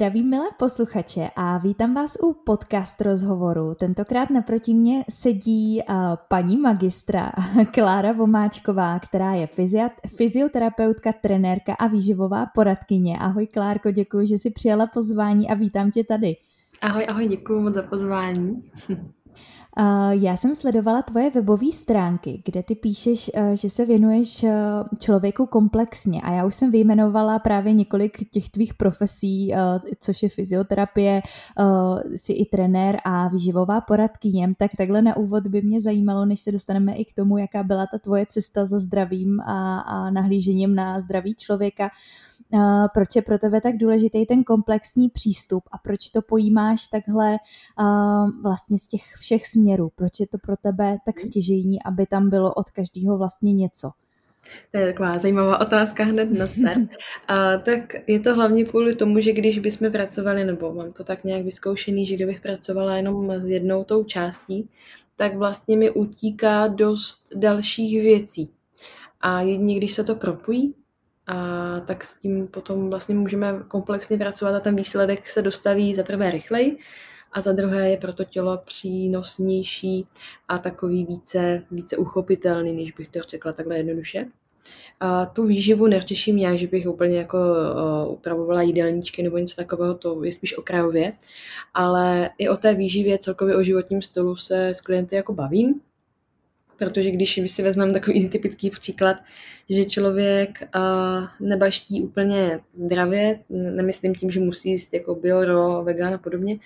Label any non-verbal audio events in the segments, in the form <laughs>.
Zdravím milé posluchače a vítám vás u podcast rozhovoru. Tentokrát naproti mě sedí uh, paní magistra <laughs> Klára Vomáčková, která je fyzioterapeutka, trenérka a výživová poradkyně. Ahoj Klárko, děkuji, že jsi přijala pozvání a vítám tě tady. Ahoj, ahoj, děkuji moc za pozvání. <laughs> Já jsem sledovala tvoje webové stránky, kde ty píšeš, eh, že se věnuješ eh, člověku komplexně. A já už jsem vyjmenovala právě několik těch tvých profesí, eh, což je fyzioterapie, jsi i trenér a výživová poradkyně, tak takhle na úvod by mě zajímalo, než se dostaneme i k tomu, jaká byla ta tvoje cesta za zdravím a, a nahlížením na zdraví člověka, proč je pro tebe tak důležitý ten komplexní přístup a proč to pojímáš takhle vlastně z těch všech směrů, proč je to pro tebe tak mhm. stěžejní, aby tam bylo od každého vlastně něco. To je taková zajímavá otázka hned na start. <laughs> A, tak je to hlavně kvůli tomu, že když bychom pracovali, nebo mám to tak nějak vyzkoušený, že kdybych pracovala jenom s jednou tou částí, tak vlastně mi utíká dost dalších věcí. A jedině, když se to propojí, a tak s tím potom vlastně můžeme komplexně pracovat a ten výsledek se dostaví za prvé rychleji a za druhé je pro to tělo přínosnější a takový více, více uchopitelný, než bych to řekla takhle jednoduše. A tu výživu neřeším já, že bych úplně jako uh, upravovala jídelníčky nebo něco takového, to je spíš okrajově, ale i o té výživě, celkově o životním stylu se s klienty jako bavím protože když si vezmeme takový typický příklad, že člověk uh, nebaští úplně zdravě, nemyslím tím, že musí jíst jako bio, ro, vegan a podobně,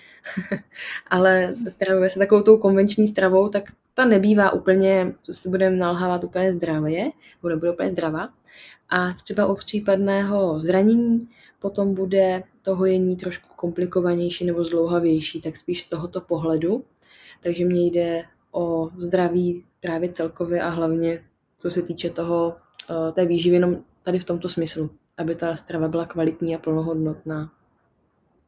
<laughs> ale stravuje se takovou tou konvenční stravou, tak ta nebývá úplně, co si budeme nalhávat úplně zdravě, nebo nebude úplně zdravá. A třeba u případného zranění potom bude to hojení trošku komplikovanější nebo zlouhavější, tak spíš z tohoto pohledu. Takže mně jde o zdraví právě celkově a hlavně co se týče toho, eh, té výživy jenom tady v tomto smyslu, aby ta strava byla kvalitní a plnohodnotná.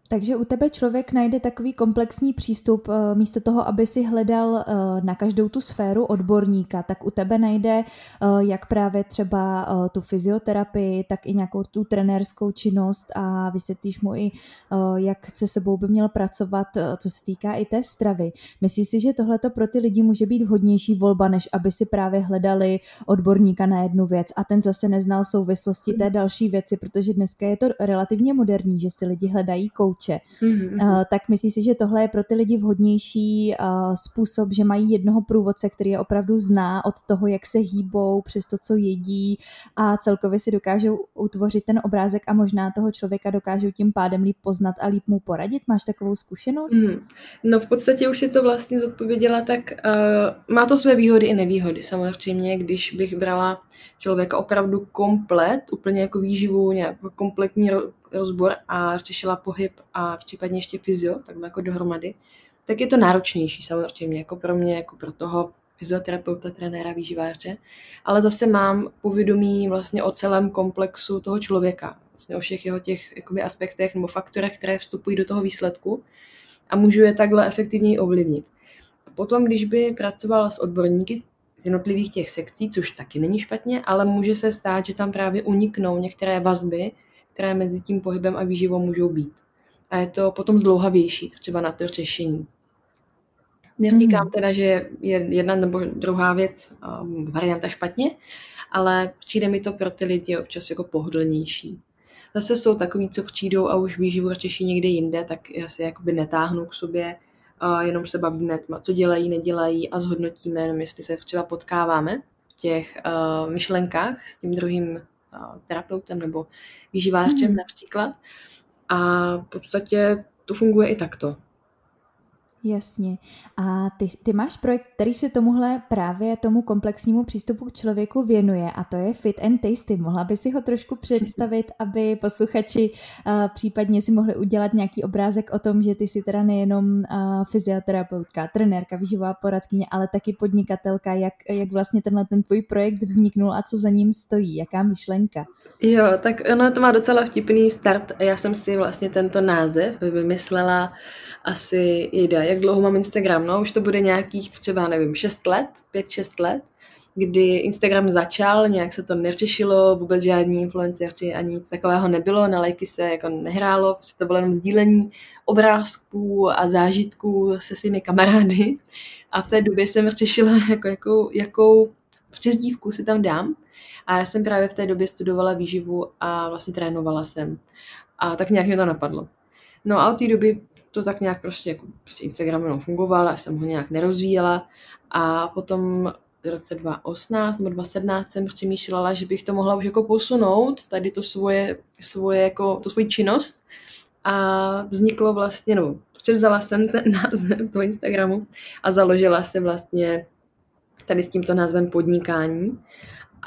Takže u tebe člověk najde takový komplexní přístup, eh, místo toho, aby si hledal eh, na každou tu sféru odborníka, tak u tebe najde eh, jak právě třeba tu fyzioterapii, tak i nějakou tu trenérskou činnost a vysvětlíš mu i, jak se sebou by měl pracovat, co se týká i té stravy. Myslíš si, že tohleto pro ty lidi může být vhodnější volba, než aby si právě hledali odborníka na jednu věc? A ten zase neznal souvislosti té další věci, protože dneska je to relativně moderní, že si lidi hledají kouč kouče. Mm-hmm. Uh, tak myslíš si, že tohle je pro ty lidi vhodnější uh, způsob, že mají jednoho průvodce, který je opravdu zná od toho, jak se hýbou, přes to, co jedí a celkově si dokážou utvořit ten obrázek a možná toho člověka dokážou tím pádem líp poznat a líp mu poradit? Máš takovou zkušenost? Mm. No v podstatě už si to vlastně zodpověděla, tak uh, má to své výhody i nevýhody. Samozřejmě, když bych brala člověka opravdu komplet, úplně jako výživu, nějak kompletní rozbor a řešila pohyb a případně ještě fyzio, takhle jako dohromady, tak je to náročnější samozřejmě, jako pro mě, jako pro toho fyzioterapeuta, trenéra, výživáře, ale zase mám povědomí vlastně o celém komplexu toho člověka, vlastně o všech jeho těch jakoby, aspektech nebo faktorech, které vstupují do toho výsledku a můžu je takhle efektivněji ovlivnit. Potom, když by pracovala s odborníky z jednotlivých těch sekcí, což taky není špatně, ale může se stát, že tam právě uniknou některé vazby, které mezi tím pohybem a výživou můžou být. A je to potom zdlouhavější, třeba na to řešení. Neříkám mhm. teda, že je jedna nebo druhá věc um, varianta špatně, ale přijde mi to pro ty lidi občas jako pohodlnější. Zase jsou takový, co přijdou a už výživu řeší někde jinde, tak já si jakoby netáhnu k sobě, a jenom se bavíme, co dělají, nedělají a zhodnotíme, jenom jestli se třeba potkáváme v těch uh, myšlenkách s tím druhým terapeutem nebo výživářem hmm. například. A v podstatě to funguje i takto. Jasně. A ty, ty máš projekt, který se tomuhle právě tomu komplexnímu přístupu k člověku věnuje a to je Fit and Tasty. Mohla by si ho trošku představit, <laughs> aby posluchači uh, případně si mohli udělat nějaký obrázek o tom, že ty jsi teda nejenom uh, fyzioterapeutka, trenérka, výživová poradkyně, ale taky podnikatelka, jak, jak vlastně tenhle ten tvůj projekt vzniknul a co za ním stojí, jaká myšlenka? Jo, tak ono to má docela vtipný start. Já jsem si vlastně tento název vymyslela asi jde jak dlouho mám Instagram. No, už to bude nějakých třeba, nevím, 6 let, 5-6 let, kdy Instagram začal, nějak se to neřešilo, vůbec žádní influencerci ani nic takového nebylo, na lajky se jako nehrálo, prostě to bylo jenom sdílení obrázků a zážitků se svými kamarády. A v té době jsem řešila, <laughs> jako, jakou, jakou přezdívku si tam dám. A já jsem právě v té době studovala výživu a vlastně trénovala jsem. A tak nějak mě to napadlo. No a od té doby to tak nějak prostě, jako prostě Instagram jenom fungoval, já jsem ho nějak nerozvíjela. A potom v roce 2018 nebo 2017 jsem přemýšlela, že bych to mohla už jako posunout, tady to svoje, svoje jako, to svoji činnost. A vzniklo vlastně, no, převzala jsem ten <laughs> název toho Instagramu a založila se vlastně tady s tímto názvem podnikání.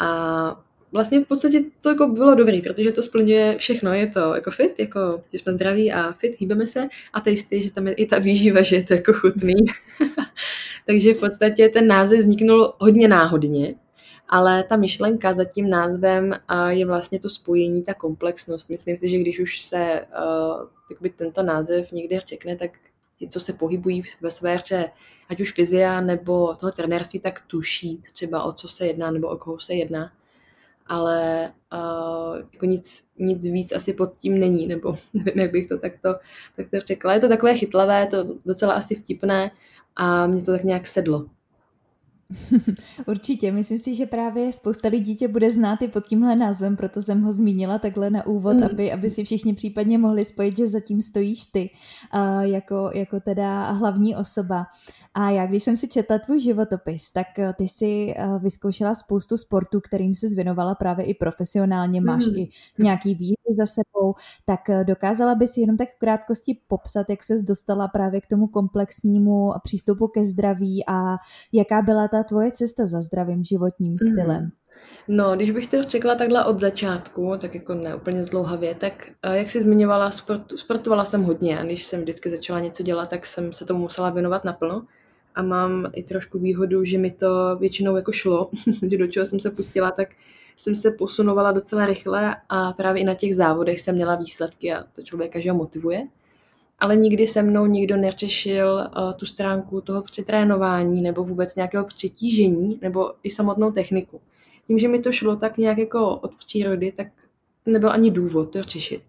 A vlastně v podstatě to jako bylo dobrý, protože to splňuje všechno. Je to jako fit, jako že jsme zdraví a fit, hýbeme se a tasty, že tam je i ta výživa, že je to jako chutný. <laughs> Takže v podstatě ten název vzniknul hodně náhodně, ale ta myšlenka za tím názvem je vlastně to spojení, ta komplexnost. Myslím si, že když už se uh, tento název někde řekne, tak ti, co se pohybují ve sféře, ať už fyzia nebo toho trenérství, tak tuší třeba o co se jedná nebo o koho se jedná ale uh, jako nic, nic víc asi pod tím není, nebo <laughs> nevím, jak bych to takto, takto řekla. Je to takové chytlavé, to docela asi vtipné a mě to tak nějak sedlo. <laughs> Určitě, myslím si, že právě spousta lidí tě bude znát i pod tímhle názvem, proto jsem ho zmínila takhle na úvod, mm. aby, aby si všichni případně mohli spojit, že zatím stojíš ty uh, jako, jako teda hlavní osoba. A já, když jsem si četla tvůj životopis, tak eh, ty si uh, vyzkoušela spoustu sportů, kterým se zvěnovala právě i profesionálně, máš mm. i nějaký výhry za sebou, tak uh, dokázala bys jenom tak v krátkosti popsat, jak ses dostala právě k tomu komplexnímu přístupu ke zdraví a jaká byla ta tvoje cesta za zdravým životním mhm. stylem? Mm. No, když bych to řekla takhle od začátku, tak jako ne úplně zdlouhavě, tak jak jsi zmiňovala, sport, sportovala jsem hodně a když jsem vždycky začala něco dělat, tak jsem se tomu musela věnovat naplno a mám i trošku výhodu, že mi to většinou jako šlo, <laughs> že do čeho jsem se pustila, tak jsem se posunovala docela rychle a právě i na těch závodech jsem měla výsledky a to člověka, že ho motivuje. Ale nikdy se mnou nikdo neřešil uh, tu stránku toho přetrénování nebo vůbec nějakého přetížení nebo i samotnou techniku. Tím, že mi to šlo tak nějak jako od přírody, tak nebyl ani důvod to řešit.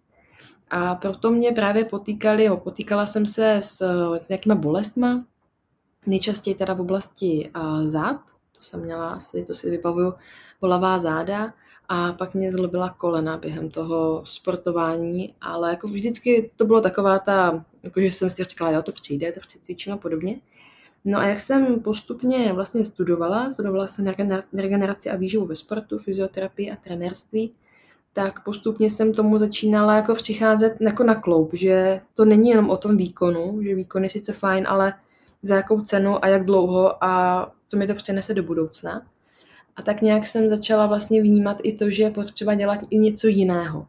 A proto mě právě potýkali, potýkala jsem se s, s nějakýma bolestma, Nejčastěji teda v oblasti uh, zad, to jsem měla asi, to si vybavuju, bolavá záda a pak mě zlobila kolena během toho sportování, ale jako vždycky to bylo taková ta, jako že jsem si říkala, jo, to přijde, to přecvičím a podobně. No a jak jsem postupně vlastně studovala, studovala jsem regeneraci a výživu ve sportu, fyzioterapii a trenérství, tak postupně jsem tomu začínala jako přicházet jako na kloup, že to není jenom o tom výkonu, že výkon je sice fajn, ale za jakou cenu a jak dlouho a co mi to přinese do budoucna. A tak nějak jsem začala vlastně vnímat i to, že je potřeba dělat i něco jiného.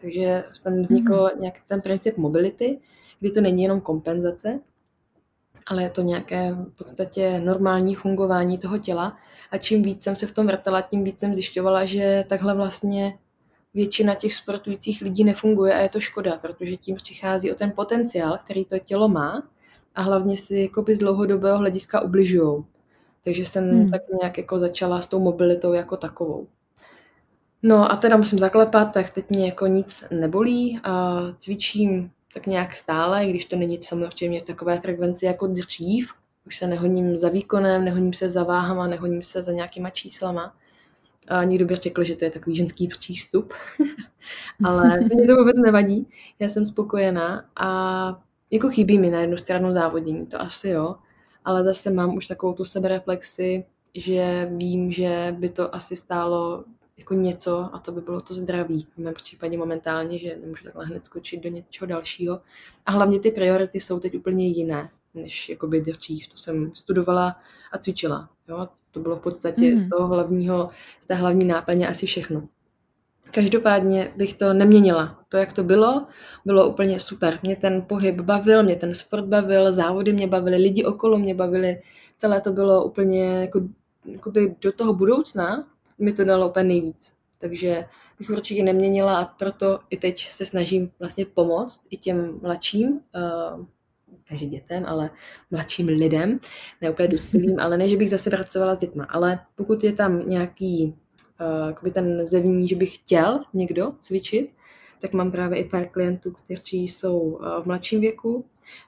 Takže tam vznikl mm-hmm. nějak ten princip mobility, kdy to není jenom kompenzace, ale je to nějaké v podstatě normální fungování toho těla. A čím víc jsem se v tom vrtala, tím víc jsem zjišťovala, že takhle vlastně většina těch sportujících lidí nefunguje a je to škoda, protože tím přichází o ten potenciál, který to tělo má a hlavně si jakoby z dlouhodobého hlediska ubližují. Takže jsem hmm. tak nějak jako začala s tou mobilitou jako takovou. No a teda musím zaklepat, tak teď mě jako nic nebolí a cvičím tak nějak stále, když to není samozřejmě v takové frekvenci jako dřív. Už se nehoním za výkonem, nehoním se za váhama, nehoním se za nějakýma číslama. A někdo by řekl, že to je takový ženský přístup, <laughs> ale mě to vůbec nevadí. Já jsem spokojená a jako chybí mi na jednu stranu závodění, to asi jo, ale zase mám už takovou tu sebereflexi, že vím, že by to asi stálo jako něco a to by bylo to zdraví. V mém případě momentálně, že nemůžu takhle hned skočit do něčeho dalšího. A hlavně ty priority jsou teď úplně jiné, než jakoby dřív. To jsem studovala a cvičila. Jo? To bylo v podstatě mm. z toho hlavního, z té hlavní náplně asi všechno. Každopádně bych to neměnila. To, jak to bylo, bylo úplně super. Mě ten pohyb bavil, mě ten sport bavil, závody mě bavily, lidi okolo mě bavili. Celé to bylo úplně jako, do toho budoucna mi to dalo úplně nejvíc. Takže bych určitě neměnila a proto i teď se snažím vlastně pomoct i těm mladším takže dětem, ale mladším lidem, ne úplně dospělým, ale ne, že bych zase pracovala s dětma, ale pokud je tam nějaký uh, ten zevní, že bych chtěl někdo cvičit, tak mám právě i pár klientů, kteří jsou v mladším věku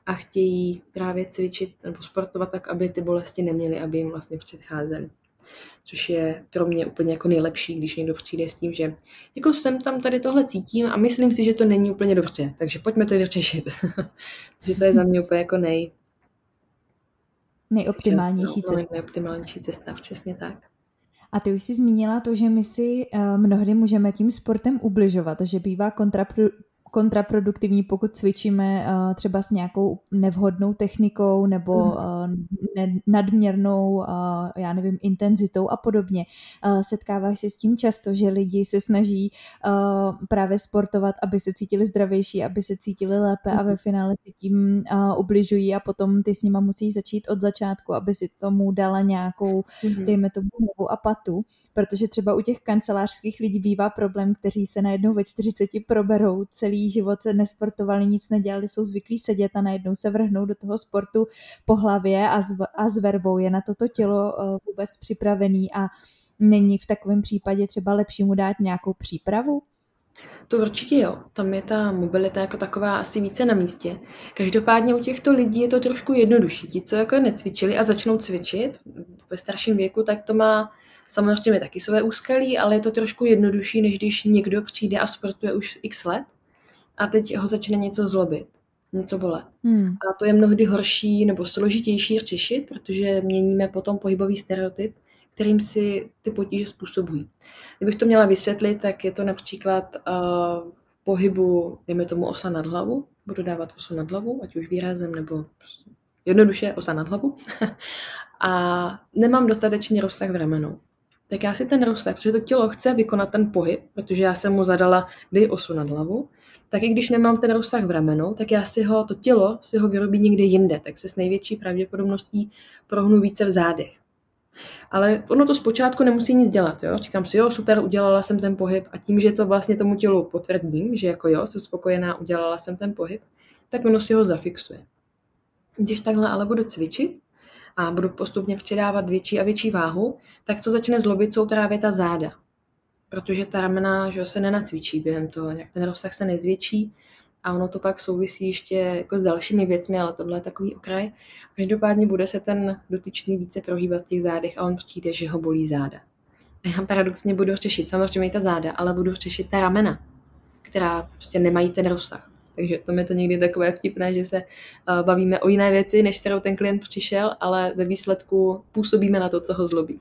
a chtějí právě cvičit nebo sportovat tak, aby ty bolesti neměly, aby jim vlastně předcházely což je pro mě úplně jako nejlepší, když někdo přijde s tím, že jako jsem tam tady tohle cítím a myslím si, že to není úplně dobře, takže pojďme to vyřešit. <laughs> takže to je za mě úplně jako nej... Nejoptimálnější cesta. Nejoptimálnější cesta, přesně tak. A ty už jsi zmínila to, že my si uh, mnohdy můžeme tím sportem ubližovat, že bývá kontrapro- kontraproduktivní, pokud cvičíme uh, třeba s nějakou nevhodnou technikou nebo uh, ne, nadměrnou, uh, já nevím, intenzitou a podobně. Uh, setkáváš se s tím často, že lidi se snaží uh, právě sportovat, aby se cítili zdravější, aby se cítili lépe a ve mhm. finále si tím uh, ubližují a potom ty s nima musí začít od začátku, aby si tomu dala nějakou, mm-hmm. dejme tomu, hlavu a patu, protože třeba u těch kancelářských lidí bývá problém, kteří se najednou ve 40 proberou celý život se nesportovali, nic nedělali, jsou zvyklí sedět a najednou se vrhnou do toho sportu po hlavě a, zv, a s verbou. Je na toto tělo uh, vůbec připravený a není v takovém případě třeba lepší mu dát nějakou přípravu? To určitě jo. Tam je ta mobilita jako taková asi více na místě. Každopádně u těchto lidí je to trošku jednodušší. Ti, co jako necvičili a začnou cvičit ve starším věku, tak to má samozřejmě taky své úskalí, ale je to trošku jednodušší, než když někdo přijde a sportuje už x let a teď ho začne něco zlobit, něco bolet. Hmm. A to je mnohdy horší nebo složitější řešit, protože měníme potom pohybový stereotyp, kterým si ty potíže způsobují. Kdybych to měla vysvětlit, tak je to například uh, v pohybu, dejme tomu osa nad hlavu, budu dávat osu nad hlavu, ať už výrazem nebo prostě jednoduše osa nad hlavu, <laughs> a nemám dostatečný rozsah v ramenou tak já si ten rozsah, protože to tělo chce vykonat ten pohyb, protože já jsem mu zadala, dej osu nad hlavu, tak i když nemám ten rozsah v ramenu, tak já si ho, to tělo si ho vyrobí někde jinde, tak se s největší pravděpodobností prohnu více v zádech. Ale ono to zpočátku nemusí nic dělat, jo? Říkám si, jo, super, udělala jsem ten pohyb a tím, že to vlastně tomu tělu potvrdím, že jako jo, jsem spokojená, udělala jsem ten pohyb, tak ono si ho zafixuje. Když takhle ale budu cvičit, a budu postupně přidávat větší a větší váhu, tak co začne zlobit, jsou právě ta záda. Protože ta ramena že se nenacvičí během toho, jak ten rozsah se nezvětší a ono to pak souvisí ještě jako s dalšími věcmi, ale tohle je takový okraj. Každopádně bude se ten dotyčný více prohýbat v těch zádech a on přijde, že ho bolí záda. A já paradoxně budu řešit samozřejmě i ta záda, ale budu řešit ta ramena, která prostě nemají ten rozsah. Takže to mi to někdy takové vtipné, že se uh, bavíme o jiné věci, než kterou ten klient přišel, ale ve výsledku působíme na to, co ho zlobí.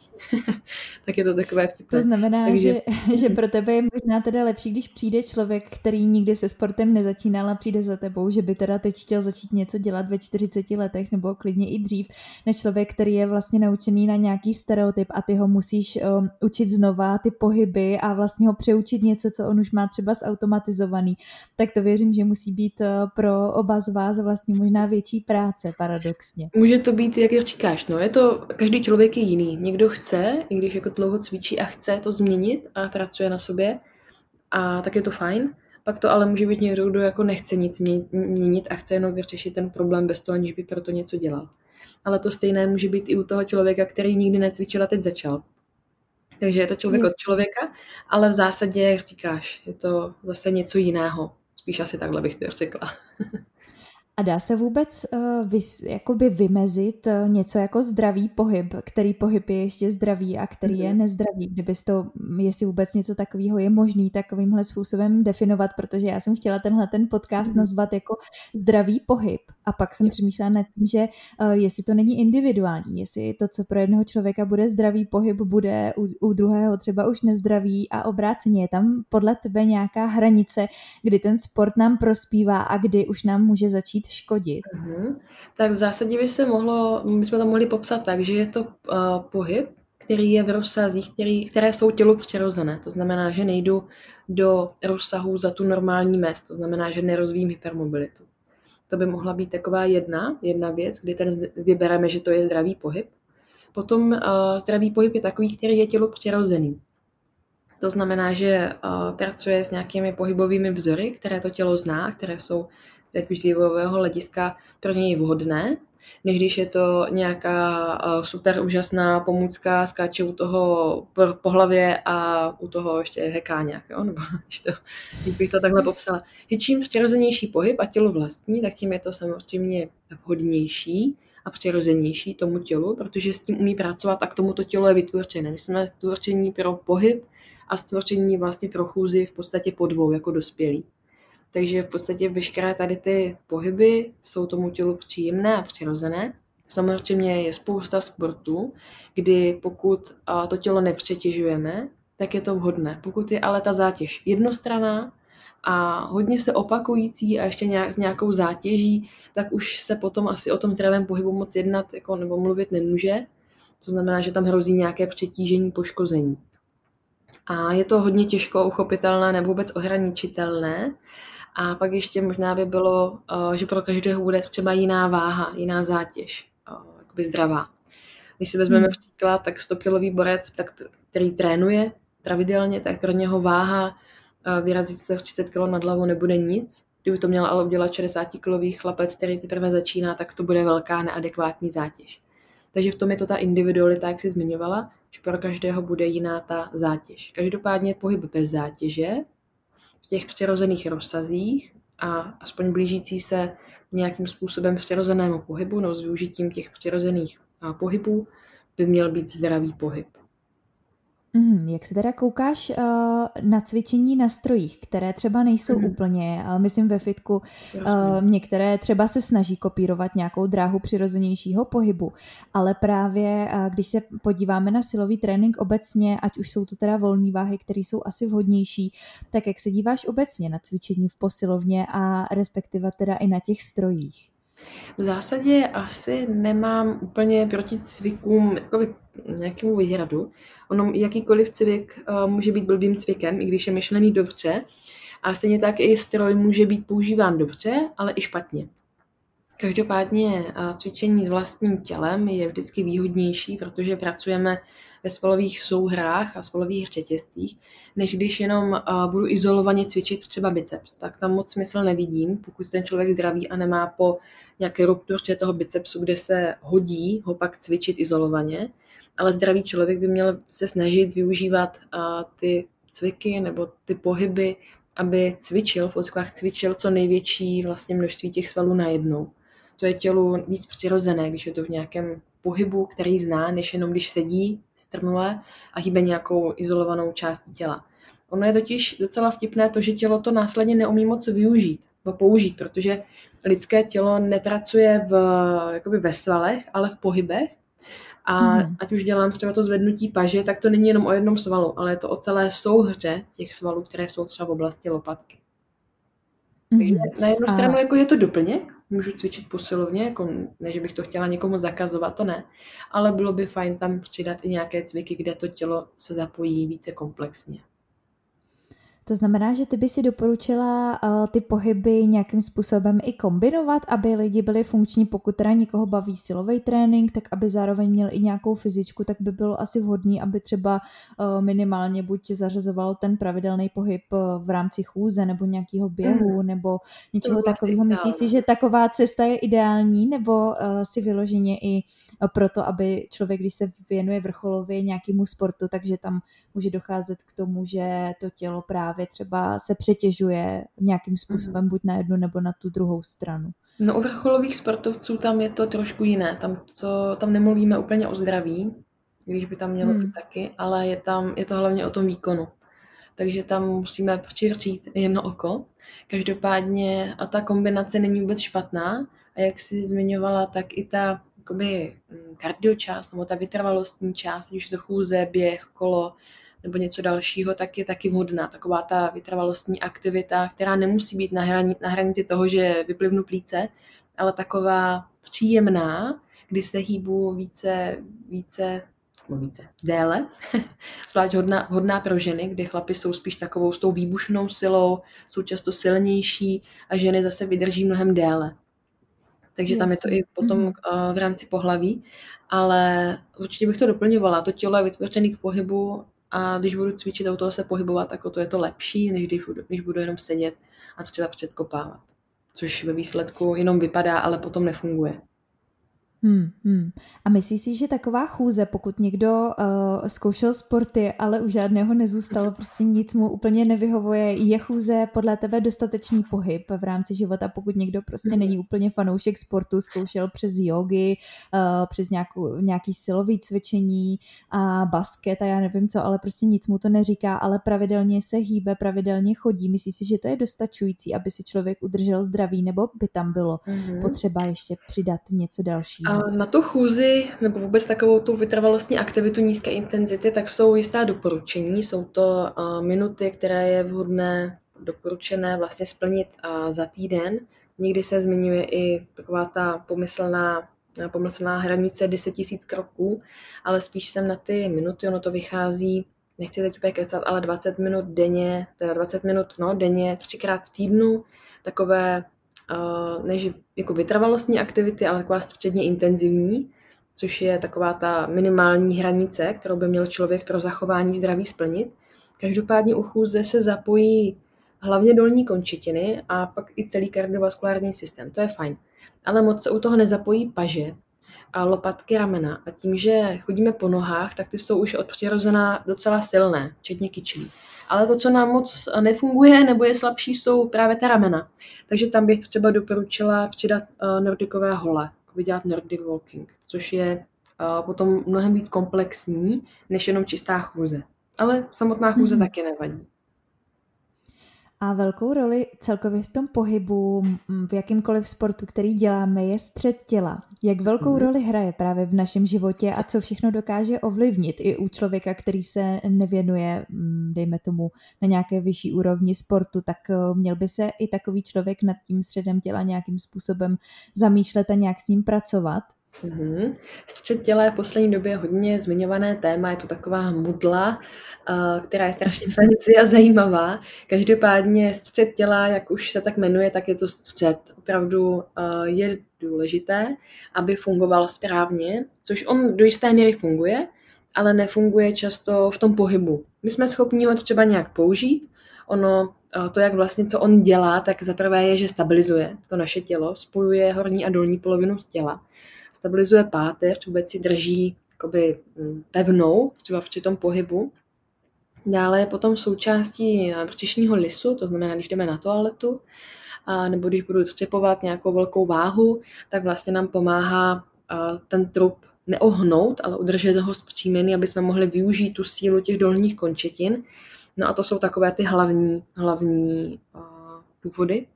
<laughs> tak je to takové vtipné. To znamená, Takže... že, že pro tebe je možná teda lepší, když přijde člověk, který nikdy se sportem nezačínal a přijde za tebou, že by teda teď chtěl začít něco dělat ve 40 letech nebo klidně i dřív, než člověk, který je vlastně naučený na nějaký stereotyp a ty ho musíš um, učit znova, ty pohyby a vlastně ho přeučit něco, co on už má třeba zautomatizovaný. Tak to věřím, že musí musí být eh, pro oba z vás vlastně možná větší práce, paradoxně. Může to být, jak říkáš, no, je to, každý člověk je jiný. Někdo chce, i když jako dlouho cvičí a chce to změnit a pracuje na sobě, a tak je to fajn. Pak to ale může být někdo, kdo jako nechce nic měnit a chce jenom vyřešit ten problém bez toho, aniž by pro to něco dělal. Ale to stejné může být i u toho člověka, který nikdy necvičil a teď začal. Takže je to člověk od člověka, ale v zásadě, jak říkáš, je to zase něco jiného. Spíš asi takhle bych to řekla. A dá se vůbec uh, vys, jakoby vymezit uh, něco jako zdravý pohyb, který pohyb je ještě zdravý a který mm-hmm. je mhm. nezdravý? Kdybys to, jestli vůbec něco takového je možný takovýmhle způsobem definovat, protože já jsem chtěla tenhle ten podcast mm-hmm. nazvat jako zdravý pohyb a pak jsem přemýšlela nad tím, že uh, jestli to není individuální, jestli to, co pro jednoho člověka bude zdravý pohyb, bude u, u druhého třeba už nezdravý a obráceně. Je tam podle tebe nějaká hranice, kdy ten sport nám prospívá a kdy už nám může začít škodit? Uh-huh. Tak v zásadě by se mohlo, my jsme to mohli popsat tak, že je to uh, pohyb, který je v rozsazích, který, které jsou tělu přirozené. To znamená, že nejdu do rozsahu za tu normální mest. To znamená, že nerozvíjím hypermobilitu. To by mohla být taková jedna, jedna věc, kdy, ten, kdy bereme, že to je zdravý pohyb. Potom uh, zdravý pohyb je takový, který je tělu přirozený. To znamená, že uh, pracuje s nějakými pohybovými vzory, které to tělo zná, které jsou tak už z vývojového hlediska pro něj vhodné, než když je to nějaká uh, super úžasná pomůcka, skáče u toho po, hlavě a u toho ještě heká nějak, jo? nebo <laughs> když, to, když bych to takhle popsala. Že čím přirozenější pohyb a tělo vlastní, tak tím je to samozřejmě vhodnější a přirozenější tomu tělu, protože s tím umí pracovat a k tomu to tělo je vytvořené. My jsme stvoření pro pohyb a stvoření vlastně pro chůzi v podstatě po dvou, jako dospělí. Takže v podstatě veškeré tady ty pohyby jsou tomu tělu příjemné a přirozené. Samozřejmě je spousta sportů, kdy pokud to tělo nepřetěžujeme, tak je to vhodné. Pokud je ale ta zátěž jednostraná a hodně se opakující a ještě nějak, s nějakou zátěží, tak už se potom asi o tom zdravém pohybu moc jednat jako, nebo mluvit nemůže. To znamená, že tam hrozí nějaké přetížení, poškození. A je to hodně těžko uchopitelné nebo vůbec ohraničitelné. A pak ještě možná by bylo, eh, že pro každého bude třeba jiná váha, jiná zátěž, eh, jakoby zdravá. Když si vezmeme hmm. příklad, tak 100-kilový borec, tak, který trénuje pravidelně, tak pro něho váha eh, vyrazit 130 kg nad hlavu nebude nic. Kdyby to měl ale udělat 60-kilový chlapec, který teprve začíná, tak to bude velká neadekvátní zátěž. Takže v tom je to ta individualita, jak jsi zmiňovala, že pro každého bude jiná ta zátěž. Každopádně pohyb bez zátěže těch přirozených rozsazích a aspoň blížící se nějakým způsobem přirozenému pohybu, no s využitím těch přirozených pohybů, by měl být zdravý pohyb. Mm, jak se teda koukáš uh, na cvičení na strojích, které třeba nejsou mm. úplně, uh, myslím ve fitku, uh, některé třeba se snaží kopírovat nějakou dráhu přirozenějšího pohybu, ale právě uh, když se podíváme na silový trénink obecně, ať už jsou to teda volné váhy, které jsou asi vhodnější, tak jak se díváš obecně na cvičení v posilovně a respektive teda i na těch strojích? V zásadě asi nemám úplně proti cvikům jakoby nějakému výhradu. Ono jakýkoliv cvik uh, může být blbým cvikem, i když je myšlený dobře. A stejně tak i stroj může být používán dobře, ale i špatně. Každopádně cvičení s vlastním tělem je vždycky výhodnější, protože pracujeme ve svalových souhrách a svalových řetězcích, než když jenom budu izolovaně cvičit třeba biceps. Tak tam moc smysl nevidím, pokud ten člověk zdraví a nemá po nějaké ruptuře toho bicepsu, kde se hodí ho pak cvičit izolovaně. Ale zdravý člověk by měl se snažit využívat ty cviky nebo ty pohyby, aby cvičil, v cvičil co největší vlastně množství těch svalů najednou to je tělu víc přirozené, když je to v nějakém pohybu, který zná, než jenom když sedí strnule a hýbe nějakou izolovanou částí těla. Ono je totiž docela vtipné to, že tělo to následně neumí moc využít nebo použít, protože lidské tělo nepracuje v, jakoby ve svalech, ale v pohybech. A hmm. ať už dělám třeba to zvednutí paže, tak to není jenom o jednom svalu, ale je to o celé souhře těch svalů, které jsou třeba v oblasti lopatky. Takže mhm. na jednu stranu jako je to doplněk, můžu cvičit posilovně, jako ne, že bych to chtěla někomu zakazovat, to ne, ale bylo by fajn tam přidat i nějaké cviky, kde to tělo se zapojí více komplexně. To znamená, že ty by si doporučila uh, ty pohyby nějakým způsobem i kombinovat, aby lidi byli funkční, pokud teda někoho baví silový trénink, tak aby zároveň měl i nějakou fyzičku, tak by bylo asi vhodný, aby třeba uh, minimálně buď zařazoval ten pravidelný pohyb uh, v rámci chůze nebo nějakého běhu mm. nebo něčeho takového. Myslíš si, že taková cesta je ideální nebo uh, si vyloženě i proto, aby člověk, když se věnuje vrcholově nějakému sportu, takže tam může docházet k tomu, že to tělo právě třeba se přetěžuje nějakým způsobem mm. buď na jednu nebo na tu druhou stranu. No u vrcholových sportovců tam je to trošku jiné. Tam, to, tam nemluvíme úplně o zdraví, když by tam mělo hmm. být taky, ale je, tam, je to hlavně o tom výkonu. Takže tam musíme přivřít jedno oko. Každopádně a ta kombinace není vůbec špatná. A jak jsi zmiňovala, tak i ta jakoby mm, kardio část, nebo ta vytrvalostní část, když to chůze, běh, kolo, nebo něco dalšího, tak je taky vhodná. Taková ta vytrvalostní aktivita, která nemusí být na, hrani, na hranici toho, že vyplivnu plíce, ale taková příjemná, kdy se hýbu více, více více, déle, <laughs> zvlášť hodná, hodná pro ženy, kdy chlapy jsou spíš takovou s tou výbušnou silou, jsou často silnější a ženy zase vydrží mnohem déle takže tam je to i potom mm-hmm. v rámci pohlaví, ale určitě bych to doplňovala. To tělo je vytvořené k pohybu a když budu cvičit a u toho se pohybovat, tak to je to lepší, než když budu, když budu jenom sedět a třeba předkopávat. což ve výsledku jenom vypadá, ale potom nefunguje. Hmm, hmm. A myslíš si, že taková chůze, pokud někdo uh, zkoušel sporty, ale u žádného nezůstalo, prostě nic mu úplně nevyhovuje, je chůze podle tebe dostatečný pohyb v rámci života, pokud někdo prostě není úplně fanoušek sportu, zkoušel přes jogy, uh, přes nějakou, nějaký silový cvičení a basket a já nevím co, ale prostě nic mu to neříká, ale pravidelně se hýbe, pravidelně chodí. Myslíš si, že to je dostačující, aby si člověk udržel zdraví, nebo by tam bylo mm-hmm. potřeba ještě přidat něco dalšího? A na tu chůzi, nebo vůbec takovou tu vytrvalostní aktivitu nízké intenzity, tak jsou jistá doporučení. Jsou to minuty, které je vhodné, doporučené vlastně splnit za týden. Někdy se zmiňuje i taková ta pomyslná pomyslná hranice 10 000 kroků, ale spíš jsem na ty minuty, ono to vychází, nechci teď úplně kecat, ale 20 minut denně, teda 20 minut no, denně, třikrát v týdnu, takové než jako vytrvalostní aktivity, ale taková středně intenzivní, což je taková ta minimální hranice, kterou by měl člověk pro zachování zdraví splnit. Každopádně u chůze se zapojí hlavně dolní končetiny a pak i celý kardiovaskulární systém. To je fajn. Ale moc se u toho nezapojí paže a lopatky ramena. A tím, že chodíme po nohách, tak ty jsou už od přirozená docela silné, včetně kyčlí ale to, co nám moc nefunguje nebo je slabší, jsou právě ta ramena. Takže tam bych třeba doporučila přidat uh, nordikové hole, vydělat Nordic Walking, což je uh, potom mnohem víc komplexní, než jenom čistá chůze. Ale samotná chůze mm-hmm. taky nevadí. A velkou roli celkově v tom pohybu, v jakýmkoliv sportu, který děláme, je střed těla. Jak velkou mm. roli hraje právě v našem životě a co všechno dokáže ovlivnit i u člověka, který se nevěnuje, dejme tomu, na nějaké vyšší úrovni sportu, tak eh, měl by se i takový člověk nad tím středem těla nějakým způsobem zamýšlet a nějak s ním pracovat? Mm-hmm. Střed těla je v poslední době hodně zmiňované téma, je to taková mudla, uh, která je strašně fancy a zajímavá. Každopádně střed těla, jak už se tak jmenuje, tak je to střed. Opravdu uh, je důležité, aby fungoval správně, což on do jisté míry funguje, ale nefunguje často v tom pohybu. My jsme schopni ho třeba nějak použít, ono, uh, to, jak vlastně, co on dělá, tak zaprvé je, že stabilizuje to naše tělo, spojuje horní a dolní polovinu z těla stabilizuje páteř, vůbec si drží jakoby mm, pevnou, třeba při tom pohybu. Dále je potom součástí břišního lisu, to znamená, když jdeme na toaletu, a nebo když budu třepovat nějakou velkou váhu, tak vlastně nám pomáhá ten trup neohnout, ale udržet ho zpříjmený, aby jsme mohli využít tu sílu těch dolních končetin. No a to jsou takové ty hlavní, hlavní uh, důvody.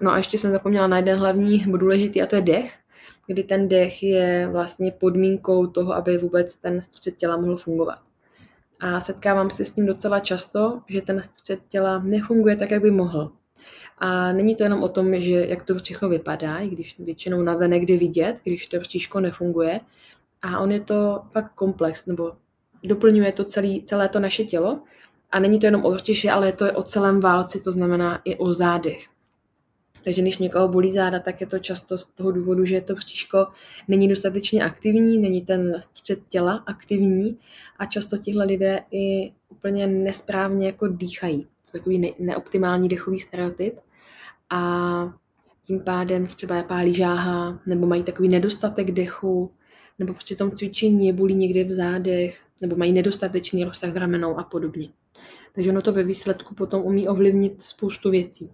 No a ještě jsem zapomněla na jeden hlavní důležitý a to je dech kdy ten dech je vlastně podmínkou toho, aby vůbec ten střed těla mohl fungovat. A setkávám se s tím docela často, že ten střed těla nefunguje tak, jak by mohl. A není to jenom o tom, že jak to břicho vypadá, i když většinou na jde vidět, když to břiško nefunguje. A on je to pak komplex, nebo doplňuje to celý, celé to naše tělo. A není to jenom o břiše, ale je to o celém válci, to znamená i o zádech. Takže když někoho bolí záda, tak je to často z toho důvodu, že to bříško není dostatečně aktivní, není ten střed těla aktivní a často tihle lidé i úplně nesprávně jako dýchají. To je takový ne- neoptimální dechový stereotyp a tím pádem třeba pálí žáha, nebo mají takový nedostatek dechu, nebo při tom cvičení je bolí někde v zádech, nebo mají nedostatečný rozsah ramenou a podobně. Takže ono to ve výsledku potom umí ovlivnit spoustu věcí.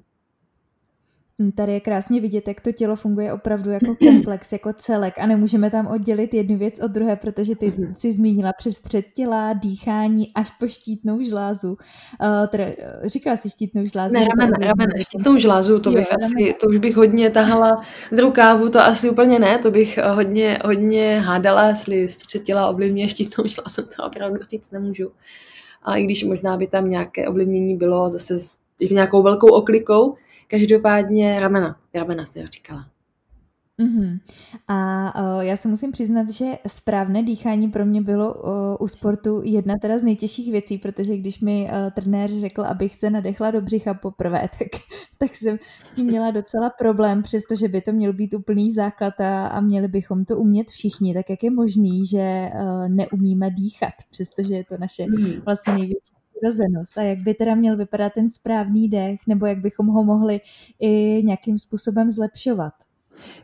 Tady je krásně vidět, jak to tělo funguje opravdu jako <clears throat> komplex, jako celek a nemůžeme tam oddělit jednu věc od druhé, protože ty mm-hmm. si zmínila přes střed těla, dýchání až po štítnou žlázu. Uh, teda, říkala jsi štítnou žlázu? Ne, ramen, ramen, štítnou žlázu, to, jo, bych asi, to už bych hodně tahala z rukávu, to asi úplně ne, to bych eh, hodně, hodně hádala, jestli střed těla ovlivňuje štítnou žlázu, to opravdu říct nemůžu. A i když možná by tam nějaké ovlivnění bylo zase s nějakou velkou oklikou, Každopádně ramena, ramena si říkala. Uh-huh. A uh, já se musím přiznat, že správné dýchání pro mě bylo uh, u sportu jedna teda z nejtěžších věcí, protože když mi uh, trenér řekl, abych se nadechla do břicha poprvé, <laughs> tak, tak jsem s tím měla docela problém, přestože by to měl být úplný základ a, a měli bychom to umět všichni, tak jak je možný, že uh, neumíme dýchat, přestože je to naše mhm. vlastně největší přirozenost a jak by teda měl vypadat ten správný dech, nebo jak bychom ho mohli i nějakým způsobem zlepšovat?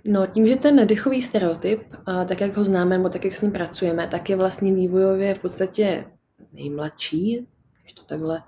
No, tím, že ten dechový stereotyp, tak jak ho známe, nebo tak jak s ním pracujeme, tak je vlastně vývojově v podstatě nejmladší, když to takhle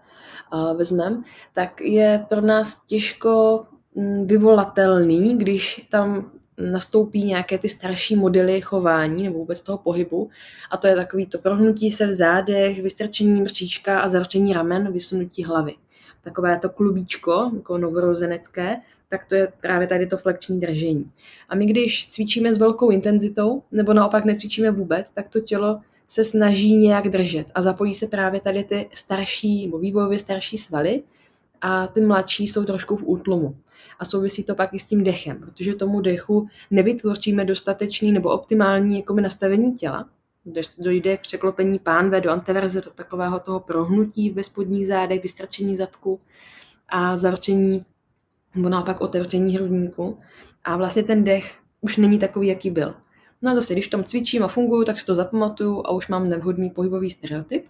vezmeme, tak je pro nás těžko mm, vyvolatelný, když tam nastoupí nějaké ty starší modely chování nebo vůbec toho pohybu. A to je takový to prohnutí se v zádech, vystrčení mrčíčka a zavření ramen, vysunutí hlavy. Takové to klubíčko, jako novorozenecké, tak to je právě tady to flexní držení. A my když cvičíme s velkou intenzitou, nebo naopak necvičíme vůbec, tak to tělo se snaží nějak držet a zapojí se právě tady ty starší nebo vývojově starší svaly a ty mladší jsou trošku v útlumu. A souvisí to pak i s tím dechem, protože tomu dechu nevytvoříme dostatečný nebo optimální jakoby nastavení těla, dojde k překlopení pánve do anteverze, do takového toho prohnutí ve spodních zádech, vystrčení zadku a zavrčení nebo naopak otevření hrudníku. A vlastně ten dech už není takový, jaký byl. No a zase, když tam cvičím a funguju, tak si to zapamatuju a už mám nevhodný pohybový stereotyp.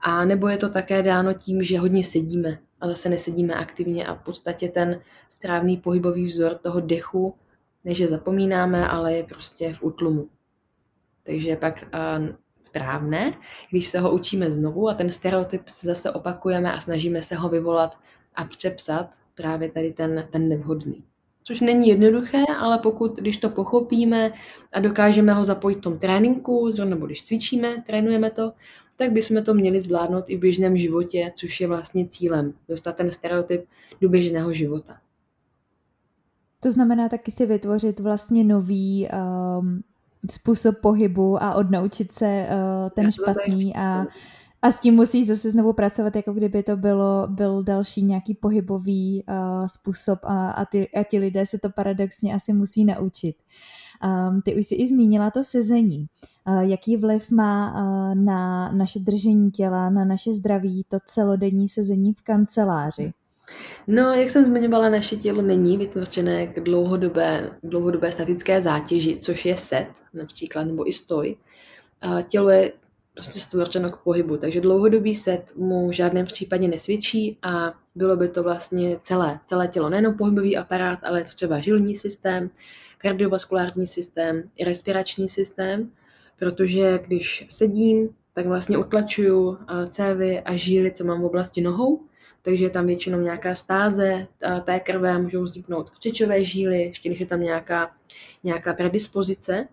A nebo je to také dáno tím, že hodně sedíme a zase nesedíme aktivně a v podstatě ten správný pohybový vzor toho dechu, než je zapomínáme, ale je prostě v útlumu. Takže je pak správné, když se ho učíme znovu a ten stereotyp se zase opakujeme a snažíme se ho vyvolat a přepsat právě tady ten, ten nevhodný. Což není jednoduché, ale pokud, když to pochopíme a dokážeme ho zapojit v tom tréninku, nebo když cvičíme, trénujeme to, tak bychom to měli zvládnout i v běžném životě, což je vlastně cílem, dostat ten stereotyp do běžného života. To znamená taky si vytvořit vlastně nový um, způsob pohybu a odnaučit se uh, ten špatný a a s tím musí zase znovu pracovat, jako kdyby to bylo, byl další nějaký pohybový uh, způsob a, a, ty, a ti lidé se to paradoxně asi musí naučit. Um, ty už jsi i zmínila to sezení. Uh, jaký vliv má uh, na naše držení těla, na naše zdraví, to celodenní sezení v kanceláři? No, jak jsem zmiňovala, naše tělo není vytvořené k dlouhodobé, dlouhodobé statické zátěži, což je set například, nebo i stoj. Tělo je prostě stvořeno k pohybu, takže dlouhodobý set mu v žádném případě nesvědčí a bylo by to vlastně celé, celé tělo, nejenom pohybový aparát, ale třeba žilní systém, kardiovaskulární systém, respirační systém, protože když sedím, tak vlastně utlačuju eh, cévy a žíly, co mám v oblasti nohou, takže je tam většinou nějaká stáze eh, té krve, můžou vzniknout křečové žíly, ještě když je tam nějaká, nějaká predispozice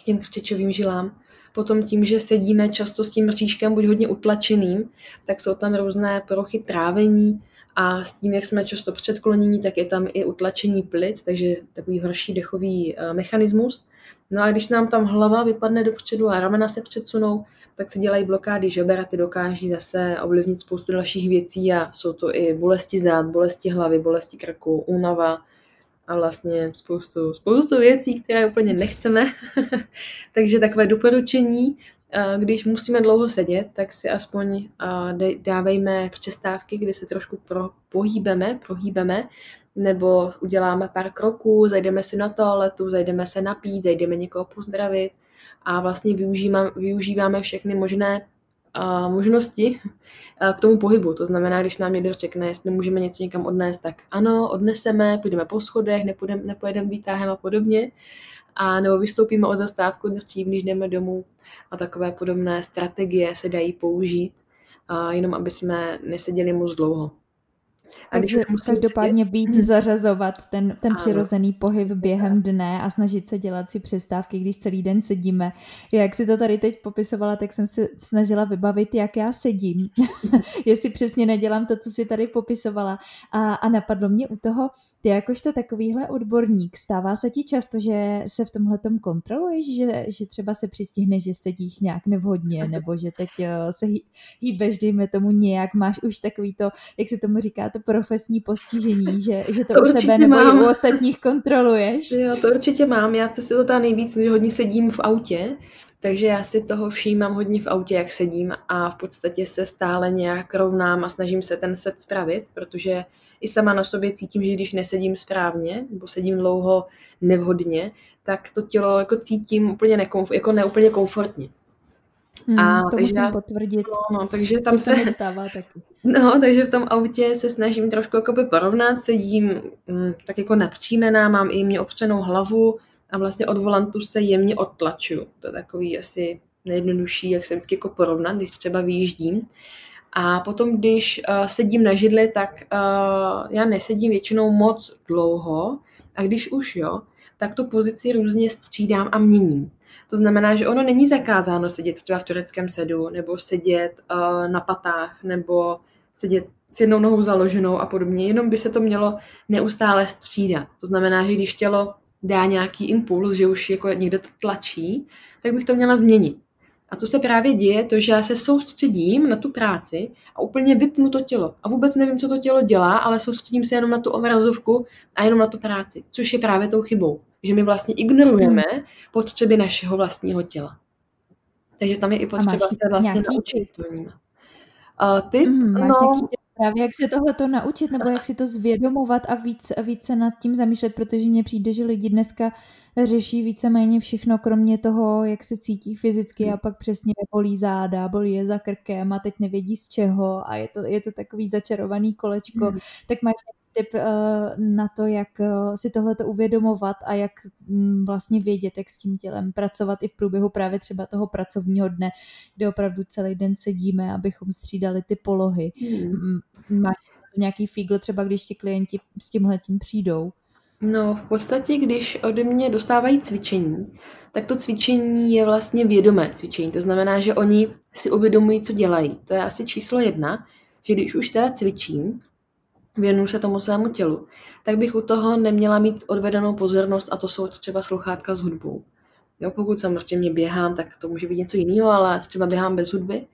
k těm křečovým žilám. Potom tím, že sedíme často s tím mřížkem buď hodně utlačeným, tak jsou tam různé porochy trávení a s tím, jak jsme často předklonění, tak je tam i utlačení plic, takže takový horší dechový eh, mechanismus. No a když nám tam hlava vypadne dopředu a ramena se předsunou, tak se dělají blokády žeber a ty dokáží zase ovlivnit spoustu dalších věcí a jsou to i bolesti zád, bolesti hlavy, bolesti krku, únava, a vlastně spoustu, spoustu věcí, které úplně nechceme. <laughs> Takže takové doporučení, když musíme dlouho sedět, tak si aspoň dávejme přestávky, kdy se trošku pro, pohýbeme, prohýbeme, nebo uděláme pár kroků, zajdeme si na toaletu, zajdeme se napít, zajdeme někoho pozdravit a vlastně využíváme, využíváme všechny možné a možnosti k tomu pohybu. To znamená, když nám někdo řekne, jestli můžeme něco někam odnést, tak ano, odneseme, půjdeme po schodech, nepůjdeme, nepojedeme výtahem a podobně. A nebo vystoupíme o zastávku dřív, když jdeme domů. A takové podobné strategie se dají použít, a jenom aby jsme neseděli moc dlouho. A když Takže už každopádně sedět... víc zařazovat ten, ten přirozený pohyb během dne a snažit se dělat si přestávky, když celý den sedíme. Jak si to tady teď popisovala, tak jsem se snažila vybavit, jak já sedím. <laughs> Jestli přesně nedělám to, co si tady popisovala. A, a napadlo mě u toho, ty jakožto takovýhle odborník, stává se ti často, že se v tomhle kontroluješ, že, že třeba se přistihneš, že sedíš nějak nevhodně, <laughs> nebo že teď uh, se hýbeš, dejme tomu nějak, máš už takový to, jak se tomu říká, to profesní postižení, že, že to, to u sebe nebo mám. u ostatních kontroluješ. Jo, to určitě mám, já to si to tady nejvíc, že hodně sedím v autě, takže já si toho všímám hodně v autě, jak sedím a v podstatě se stále nějak rovnám a snažím se ten set spravit, protože i sama na sobě cítím, že když nesedím správně nebo sedím dlouho nevhodně, tak to tělo jako cítím úplně nekomf- jako neúplně komfortně. Hmm, a, to takže musím potvrdit. No, no, takže tam to se, mi stává taky. <laughs> No, takže v tom autě se snažím trošku jakoby porovnat, sedím mm, tak jako napřímená, mám i mě opřenou hlavu a vlastně od volantu se jemně odtlačuju. To je takový asi nejjednodušší, jak se vždycky jako porovnat, když třeba vyjíždím. A potom, když uh, sedím na židli, tak uh, já nesedím většinou moc dlouho a když už jo, tak tu pozici různě střídám a měním. To znamená, že ono není zakázáno sedět třeba v tureckém sedu, nebo sedět uh, na patách, nebo sedět s jednou nohou založenou a podobně, jenom by se to mělo neustále střídat. To znamená, že když tělo dá nějaký impuls, že už jako někde to tlačí, tak bych to měla změnit. A co se právě děje, to, že já se soustředím na tu práci a úplně vypnu to tělo. A vůbec nevím, co to tělo dělá, ale soustředím se jenom na tu obrazovku a jenom na tu práci, což je právě tou chybou. Že my vlastně ignorujeme hmm. potřeby našeho vlastního těla. Takže tam je i potřeba se vlastně nějaký... naučit to vnímat. Uh, ty, mm, máš no, nějaký právě, jak se tohle to naučit, nebo jak si to zvědomovat a víc, víc se nad tím zamýšlet, protože mně přijde, že lidi dneska řeší víceméně všechno, kromě toho, jak se cítí fyzicky a pak přesně bolí záda, bolí je za krkem a teď nevědí z čeho a je to, je to takový začarovaný kolečko. Hmm. Tak máš tip uh, na to, jak uh, si tohle to uvědomovat a jak um, vlastně vědět, jak s tím tělem pracovat i v průběhu právě třeba toho pracovního dne, kde opravdu celý den sedíme, abychom střídali ty polohy. Hmm. Máš nějaký fígl třeba, když ti klienti s tímhletím přijdou? No, v podstatě, když ode mě dostávají cvičení, tak to cvičení je vlastně vědomé cvičení. To znamená, že oni si uvědomují, co dělají. To je asi číslo jedna, že když už teda cvičím, věnuju se tomu svému tělu, tak bych u toho neměla mít odvedenou pozornost a to jsou třeba sluchátka s hudbou. Jo, pokud samozřejmě běhám, tak to může být něco jiného, ale třeba běhám bez hudby.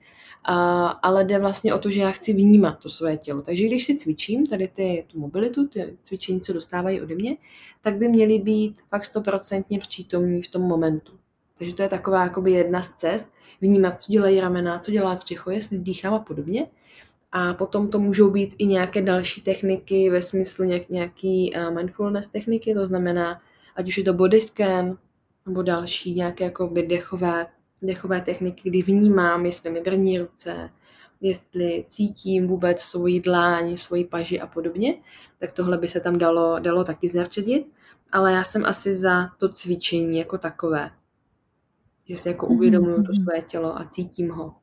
A, ale jde vlastně o to, že já chci vnímat to své tělo. Takže když si cvičím tady ty, tu mobilitu, ty cvičení, co dostávají ode mě, tak by měly být fakt stoprocentně přítomní v tom momentu. Takže to je taková jakoby jedna z cest, vnímat, co dělají ramena, co dělá břicho, jestli dýchám a podobně. A potom to můžou být i nějaké další techniky ve smyslu nějak, nějaký uh, mindfulness techniky, to znamená, ať už je to body scan, nebo další nějaké jako dechové, dechové techniky, kdy vnímám, jestli mi brní ruce, jestli cítím vůbec svoji dláň, svoji paži a podobně, tak tohle by se tam dalo, dalo taky zařadit, ale já jsem asi za to cvičení jako takové, že si jako uvědomuju to mhm. své tělo a cítím ho.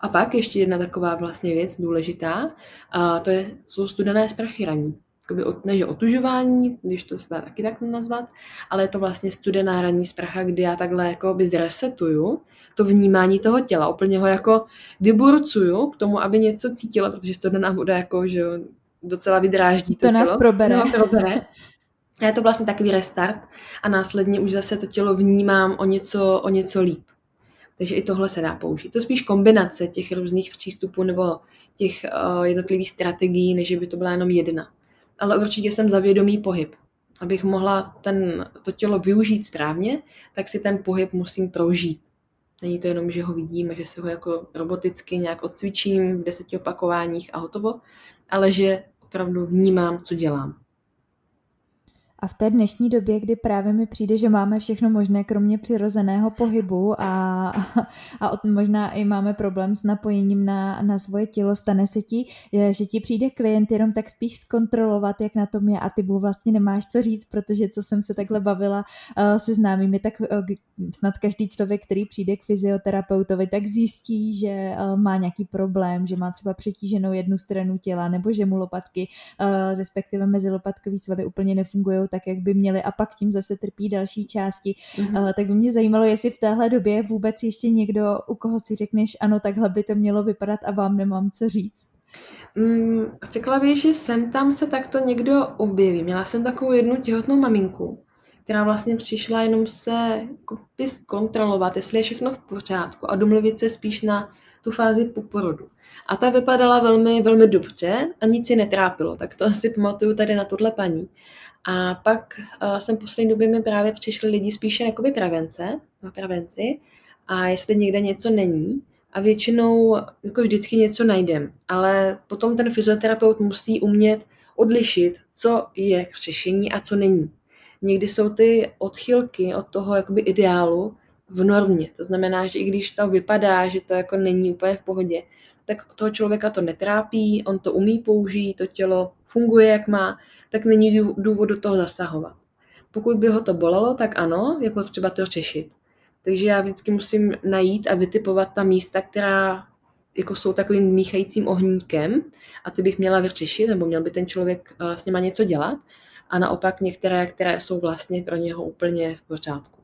A pak ještě jedna taková vlastně věc důležitá, a to je, jsou studené sprchy raní. Jakoby, ne, že otužování, když to se dá taky tak nazvat, ale je to vlastně studená ranní sprcha, kdy já takhle jako by zresetuju to vnímání toho těla, úplně ho jako vyburcuju k tomu, aby něco cítilo, protože studená voda jako, že docela vydráždí to, to nás tělo. probere. No, probere. A je to vlastně takový restart a následně už zase to tělo vnímám o něco, o něco líp. Takže i tohle se dá použít. To je spíš kombinace těch různých přístupů nebo těch uh, jednotlivých strategií, než by to byla jenom jedna. Ale určitě jsem za vědomý pohyb. Abych mohla ten, to tělo využít správně, tak si ten pohyb musím prožít. Není to jenom, že ho vidím a že se ho jako roboticky nějak odcvičím v deseti opakováních a hotovo, ale že opravdu vnímám, co dělám. V té dnešní době, kdy právě mi přijde, že máme všechno možné, kromě přirozeného pohybu a, <laughs> a možná i máme problém s napojením na, na svoje tělo, stane se ti, že ti přijde klient jenom tak spíš zkontrolovat, jak na tom je a ty mu vlastně nemáš co říct, protože co jsem se takhle bavila uh, se známými, tak uh, snad každý člověk, který přijde k fyzioterapeutovi, tak zjistí, že uh, má nějaký problém, že má třeba přetíženou jednu stranu těla nebo že mu lopatky, uh, respektive mezilopatkový svaly úplně nefungují tak, jak by měly a pak tím zase trpí další části. Mm-hmm. Tak by mě zajímalo, jestli v téhle době vůbec ještě někdo, u koho si řekneš, ano, takhle by to mělo vypadat a vám nemám co říct. Mm, řekla bych, že sem tam se takto někdo objeví. Měla jsem takovou jednu těhotnou maminku, která vlastně přišla jenom se kontrolovat, jestli je všechno v pořádku a domluvit se spíš na tu fázi po porodu. A ta vypadala velmi, velmi dobře a nic si netrápilo, tak to <laughs> asi pamatuju tady na tuhle paní. A pak uh, jsem poslední době mi právě přišli lidi spíše jakoby prevence, na prevenci, a jestli někde něco není, a většinou jako vždycky něco najdem, ale potom ten fyzioterapeut musí umět odlišit, co je k řešení a co není. Někdy jsou ty odchylky od toho jakoby ideálu v normě. To znamená, že i když to vypadá, že to jako není úplně v pohodě, tak toho člověka to netrápí, on to umí použít, to tělo funguje, jak má, tak není důvod do toho zasahovat. Pokud by ho to bolelo, tak ano, je potřeba to řešit. Takže já vždycky musím najít a vytipovat ta místa, která jako jsou takovým míchajícím ohníkem a ty bych měla vyřešit, nebo měl by ten člověk eh, s něma něco dělat. A naopak některé, které jsou vlastně pro něho úplně v pořádku.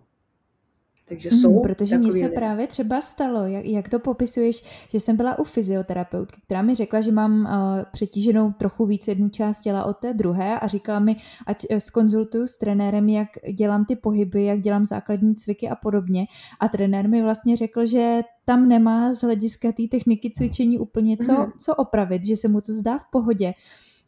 Takže mhm, jsou mm, protože mi se právě třeba stalo, jak, jak to popisuješ, že jsem byla u fyzioterapeutky, která mi řekla, že mám uh, přetíženou trochu víc jednu část těla od té druhé a říkala mi, ať uh, skonzultuju s trenérem, jak dělám ty pohyby, jak dělám základní cviky a podobně. A trenér mi vlastně řekl, že tam nemá z hlediska té techniky cvičení úplně co, mm. co opravit, že se mu to zdá v pohodě.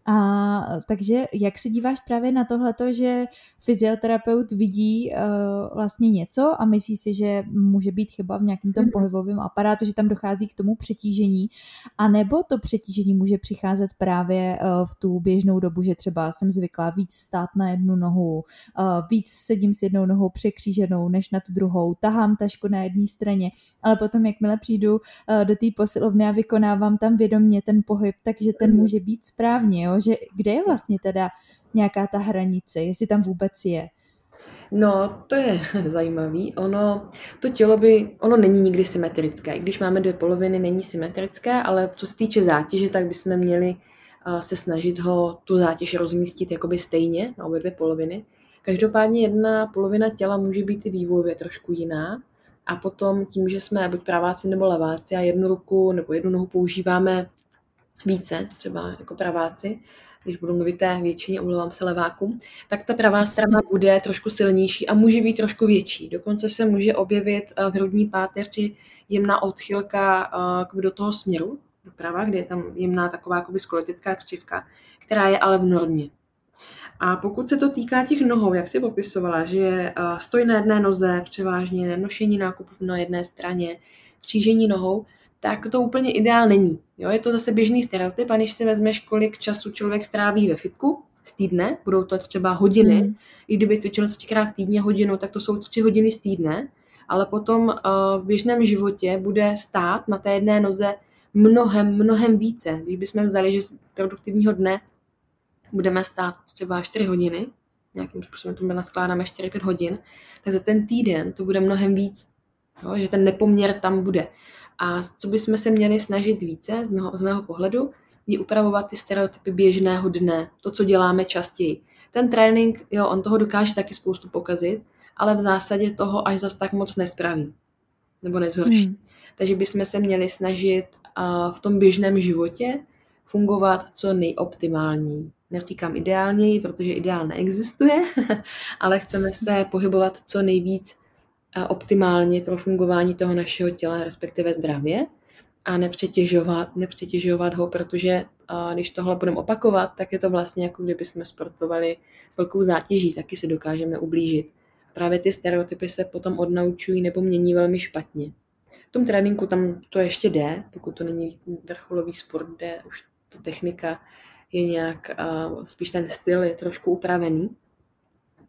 A takže jak se díváš právě na tohleto, že fyzioterapeut vidí uh, vlastně něco a myslí si, že může být chyba v nějakém tom mhm. pohybovém aparátu, že tam dochází k tomu přetížení, a nebo to přetížení může přicházet právě uh, v tu běžnou dobu, že třeba jsem zvyklá víc stát na jednu nohu, uh, víc sedím s jednou nohou překříženou než na tu druhou, tahám tašku na jedné straně, ale potom jakmile přijdu uh, do té posilovny a vykonávám tam vědomě ten pohyb, takže ten mhm. může být správně, jo? Že kde je vlastně teda nějaká ta hranice, jestli tam vůbec je. No, to je <laughs> zajímavý. Ono, to tělo by, ono není nikdy symetrické. I když máme dvě poloviny, není symetrické, ale co se týče zátěže, tak bychom měli se snažit ho tu zátěž rozmístit jakoby stejně na obě dvě poloviny. Každopádně jedna polovina těla může být i vývojově trošku jiná. A potom tím, že jsme buď praváci nebo leváci a jednu ruku nebo jednu nohu používáme více, třeba jako praváci, když budu mluvit té většině, umluvám se levákům, tak ta pravá strana bude trošku silnější a může být trošku větší. Dokonce se může objevit eh, v hrudní páteři jemná odchylka eh, do toho směru, doprava, kde je tam jemná taková skoletická křivka, která je ale v normě. A pokud se to týká těch nohou, jak si popisovala, že eh, stojí na jedné noze, převážně nošení nákupů na jedné straně, křížení nohou, tak to úplně ideál není. Jo, je to zase běžný stereotyp a když si vezmeš, kolik času člověk stráví ve fitku z týdne, budou to třeba hodiny, mm. i kdyby cvičil třikrát týdně hodinu, tak to jsou tři hodiny z týdne, ale potom uh, v běžném životě bude stát na té jedné noze mnohem, mnohem více. Když bychom vzali, že z produktivního dne budeme stát třeba 4 hodiny, nějakým způsobem to naskládáme 4-5 hodin, tak za ten týden to bude mnohem víc. Jo, že ten nepoměr tam bude. A co bychom se měli snažit více, z mého, z mého pohledu, je upravovat ty stereotypy běžného dne, to, co děláme častěji. Ten trénink, jo, on toho dokáže taky spoustu pokazit, ale v zásadě toho až zas tak moc nespraví. Nebo nezhorší. Hmm. Takže bychom se měli snažit uh, v tom běžném životě fungovat co nejoptimální. Neříkám ideálněji, protože ideál neexistuje, <laughs> ale chceme se pohybovat co nejvíc optimálně pro fungování toho našeho těla, respektive zdravě a nepřetěžovat, nepřetěžovat ho, protože když tohle budeme opakovat, tak je to vlastně jako kdyby jsme sportovali s velkou zátěží, taky se dokážeme ublížit. Právě ty stereotypy se potom odnaučují nebo mění velmi špatně. V tom tréninku tam to ještě jde, pokud to není vrcholový sport, kde už ta technika je nějak, spíš ten styl je trošku upravený,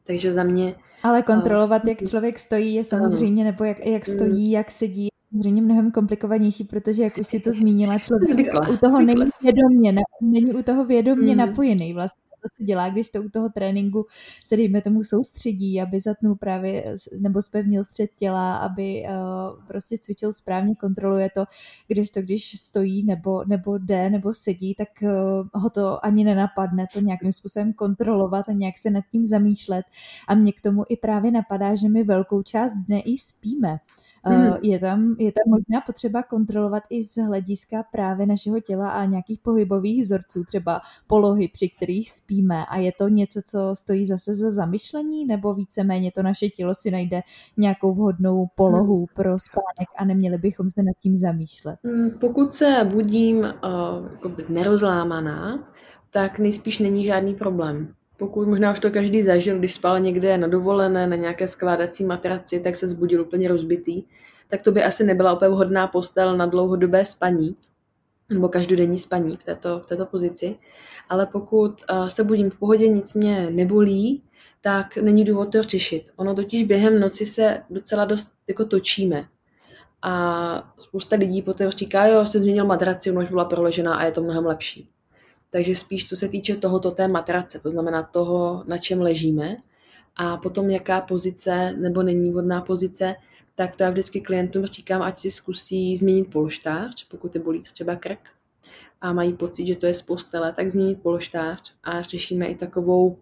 takže za mě... Ale kontrolovat, jak člověk stojí, je samozřejmě, nebo jak, jak stojí, jak sedí, samozřejmě mnohem komplikovanější, protože jak už si to zmínila, člověk Zvykle. u toho není vědomě, ne, není u toho vědomě mm. napojený vlastně co dělá, když to u toho tréninku se dejme tomu soustředí, aby zatnul právě nebo spevnil střed těla, aby uh, prostě cvičil správně, kontroluje to, když to, když stojí nebo, nebo jde nebo sedí, tak uh, ho to ani nenapadne to nějakým způsobem kontrolovat a nějak se nad tím zamýšlet. A mě k tomu i právě napadá, že my velkou část dne i spíme. Mm. Je, tam, je tam možná potřeba kontrolovat i z hlediska právě našeho těla a nějakých pohybových vzorců, třeba polohy, při kterých spíme. A je to něco, co stojí zase za zamyšlení, nebo víceméně to naše tělo si najde nějakou vhodnou polohu mm. pro spánek a neměli bychom se nad tím zamýšlet? Mm, pokud se budím uh, nerozlámaná, tak nejspíš není žádný problém. Pokud možná už to každý zažil, když spal někde na dovolené, na nějaké skládací matraci, tak se zbudil úplně rozbitý, tak to by asi nebyla úplně vhodná postel na dlouhodobé spaní. nebo každodenní spaní v této, v této pozici. Ale pokud uh, se budím v pohodě, nic mě nebolí, tak není důvod to řešit. Ono totiž během noci se docela dost jako točíme. A spousta lidí potom říká, jo, se změnil madraci, už byla proležená a je to mnohem lepší. Takže spíš co se týče tohoto té matrace, to znamená toho, na čem ležíme, a potom jaká pozice nebo není vhodná pozice, tak to já vždycky klientům říkám, ať si zkusí změnit polštář, pokud je bolí třeba krk a mají pocit, že to je z postele, tak změnit polštář a řešíme i takovou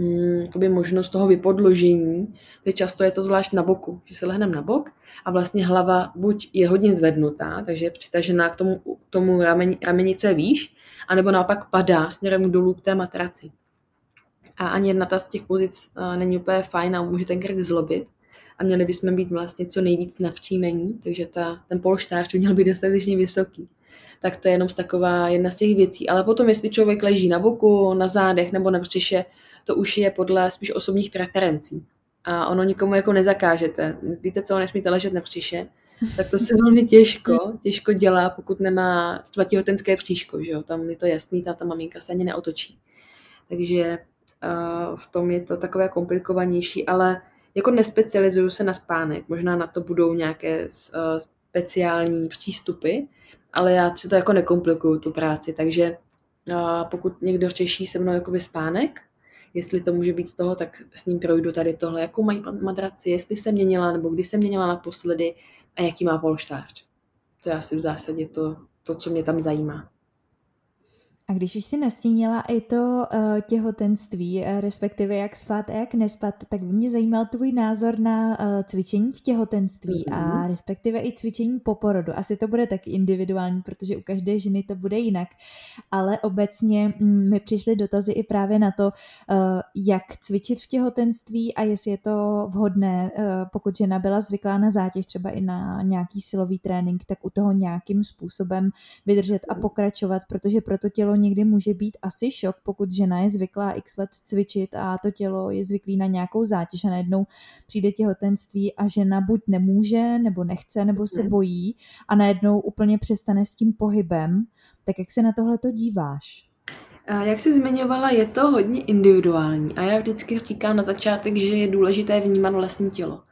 hmm, možnost toho vypodložení. Teď často je to zvlášť na boku, že se lehneme na bok a vlastně hlava buď je hodně zvednutá, takže je přitažená k tomu, tomu rameni, rameni, co je výš, anebo naopak padá směrem dolů k té matraci. A ani jedna ta z těch pozic uh, není úplně fajn a může ten krk zlobit. A měli bychom být vlastně co nejvíc navřímení, takže ta, ten polštář by měl být dostatečně vysoký. Tak to je jenom z taková jedna z těch věcí. Ale potom, jestli člověk leží na boku, na zádech nebo na břiše, to už je podle spíš osobních preferencí. A ono nikomu jako nezakážete. Víte, co, nesmíte ležet na břiše, tak to se velmi těžko, těžko dělá, pokud nemá třeba těhotenské příško, že jo? tam je to jasný, tam ta maminka se ani neotočí. Takže uh, v tom je to takové komplikovanější, ale jako nespecializuju se na spánek, možná na to budou nějaké uh, speciální přístupy, ale já si to jako nekomplikuju tu práci, takže uh, pokud někdo řeší se mnou jakoby spánek, jestli to může být z toho, tak s ním projdu tady tohle, jakou mají madraci, jestli se měnila, nebo kdy se měnila naposledy a jaký má polštář. To je asi v zásadě to, to co mě tam zajímá. A když už si nastínila i to uh, těhotenství, uh, respektive jak spát a jak nespat, tak by mě zajímal tvůj názor na uh, cvičení v těhotenství mm-hmm. a respektive i cvičení po porodu. Asi to bude taky individuální, protože u každé ženy to bude jinak. Ale obecně mm, mi přišly dotazy i právě na to, uh, jak cvičit v těhotenství a jestli je to vhodné, uh, pokud žena byla zvyklá na zátěž, třeba i na nějaký silový trénink, tak u toho nějakým způsobem vydržet a pokračovat, protože pro to tělo někdy může být asi šok, pokud žena je zvyklá x let cvičit a to tělo je zvyklý na nějakou zátěž a najednou přijde těhotenství a žena buď nemůže, nebo nechce, nebo se hmm. bojí a najednou úplně přestane s tím pohybem. Tak jak se na tohle to díváš? Jak jsi zmiňovala, je to hodně individuální a já vždycky říkám na začátek, že je důležité vnímat vlastní tělo.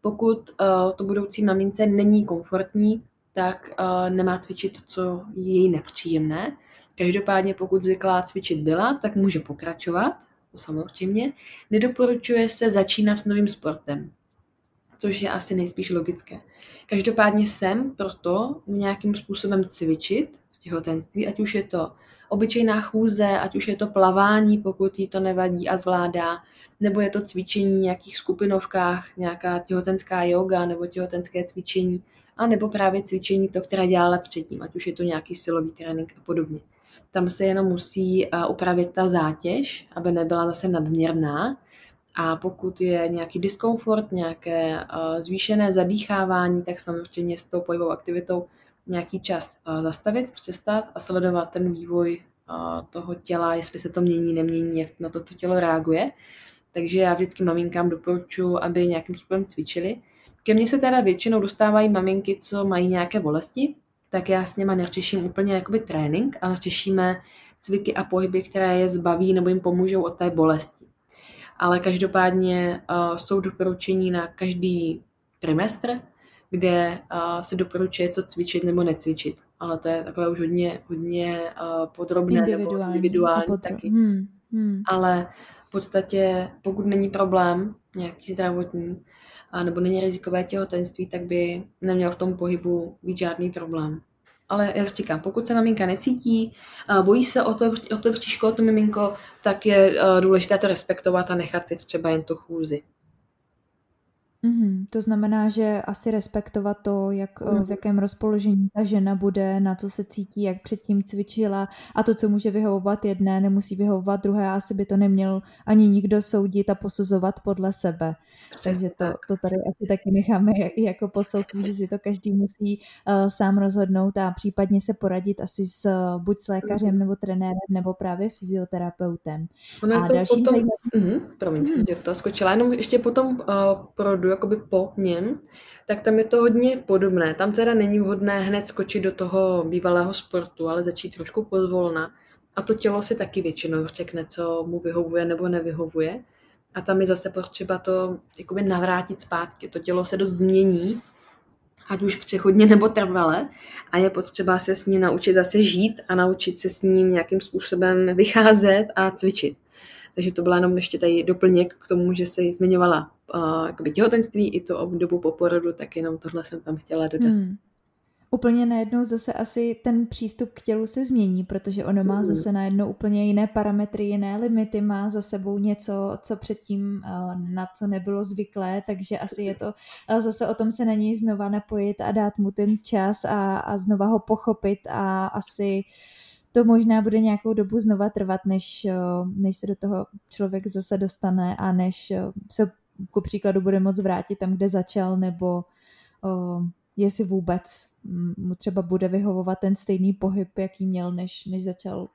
Pokud uh, to budoucí mamince není komfortní, tak uh, nemá cvičit to, co je jí nepříjemné, Každopádně pokud zvyklá cvičit byla, tak může pokračovat, to samozřejmě. Nedoporučuje se začínat s novým sportem, což je asi nejspíš logické. Každopádně jsem proto nějakým způsobem cvičit v těhotenství, ať už je to obyčejná chůze, ať už je to plavání, pokud jí to nevadí a zvládá, nebo je to cvičení v nějakých skupinovkách, nějaká těhotenská yoga nebo těhotenské cvičení, a nebo právě cvičení to, které dělala předtím, ať už je to nějaký silový trénink a podobně. Tam se jenom musí eh, upravit ta zátěž, aby nebyla zase nadměrná. A pokud je nějaký diskomfort, nějaké eh, zvýšené zadýchávání, tak samozřejmě s tou pohybovou aktivitou nějaký čas eh, zastavit, přestat a sledovat ten vývoj toho těla, jestli se to mění, nemění, jak na to, to tělo reaguje. Takže já vždycky maminkám doporučuji, aby nějakým způsobem cvičili. Ke mně se teda většinou dostávají maminky, co mají nějaké bolesti, tak já s něma neřeším úplně jakoby trénink, ale řešíme cviky a pohyby, které je zbaví nebo jim pomůžou od té bolesti. Ale každopádně uh, jsou doporučení na každý trimestr, kde uh, se doporučuje, co cvičit nebo necvičit. Ale to je takové už hodně, hodně uh, podrobné individuální, nebo individuální taky. Hmm, hmm. Ale v podstatě, pokud není problém nějaký zdravotní, a nebo není rizikové těhotenství, tak by neměl v tom pohybu být žádný problém. Ale jak říkám, pokud se maminka necítí, bojí se o to, o to bříško, o to miminko, tak je důležité to respektovat a nechat si třeba jen tu chůzi. Mm-hmm. To znamená, že asi respektovat to, jak, mm-hmm. v jakém rozpoložení ta žena bude, na co se cítí, jak předtím cvičila a to, co může vyhovovat jedné, nemusí vyhovovat druhé a asi by to neměl ani nikdo soudit a posuzovat podle sebe. Přesně Takže to, to tady asi taky necháme jako poselství, že si to každý musí uh, sám rozhodnout a případně se poradit asi s, buď s lékařem mm-hmm. nebo trenérem nebo právě fyzioterapeutem. Ono a dalším potom... zajímavým... Mm-hmm, promiň, mm-hmm. to skočila. Jenom ještě potom uh, pro jakoby po něm, tak tam je to hodně podobné. Tam teda není vhodné hned skočit do toho bývalého sportu, ale začít trošku pozvolna. A to tělo si taky většinou řekne, co mu vyhovuje nebo nevyhovuje. A tam je zase potřeba to jakoby navrátit zpátky. To tělo se dost změní, ať už přechodně nebo trvale, a je potřeba se s ním naučit zase žít a naučit se s ním nějakým způsobem vycházet a cvičit. Takže to byla jenom ještě tady doplněk k tomu, že se zmiňovala uh, těhotenství i to dobu po porodu, tak jenom tohle jsem tam chtěla dodat. Hmm. Úplně najednou zase asi ten přístup k tělu se změní, protože ono má hmm. zase najednou úplně jiné parametry, jiné limity, má za sebou něco, co předtím na co nebylo zvyklé, takže asi je to zase o tom se na něj znova napojit a dát mu ten čas a, a znova ho pochopit a asi to možná bude nějakou dobu znova trvat, než, než se do toho člověk zase dostane a než se ku příkladu bude moc vrátit tam, kde začal, nebo jestli vůbec mu třeba bude vyhovovat ten stejný pohyb, jaký měl, než, než začal,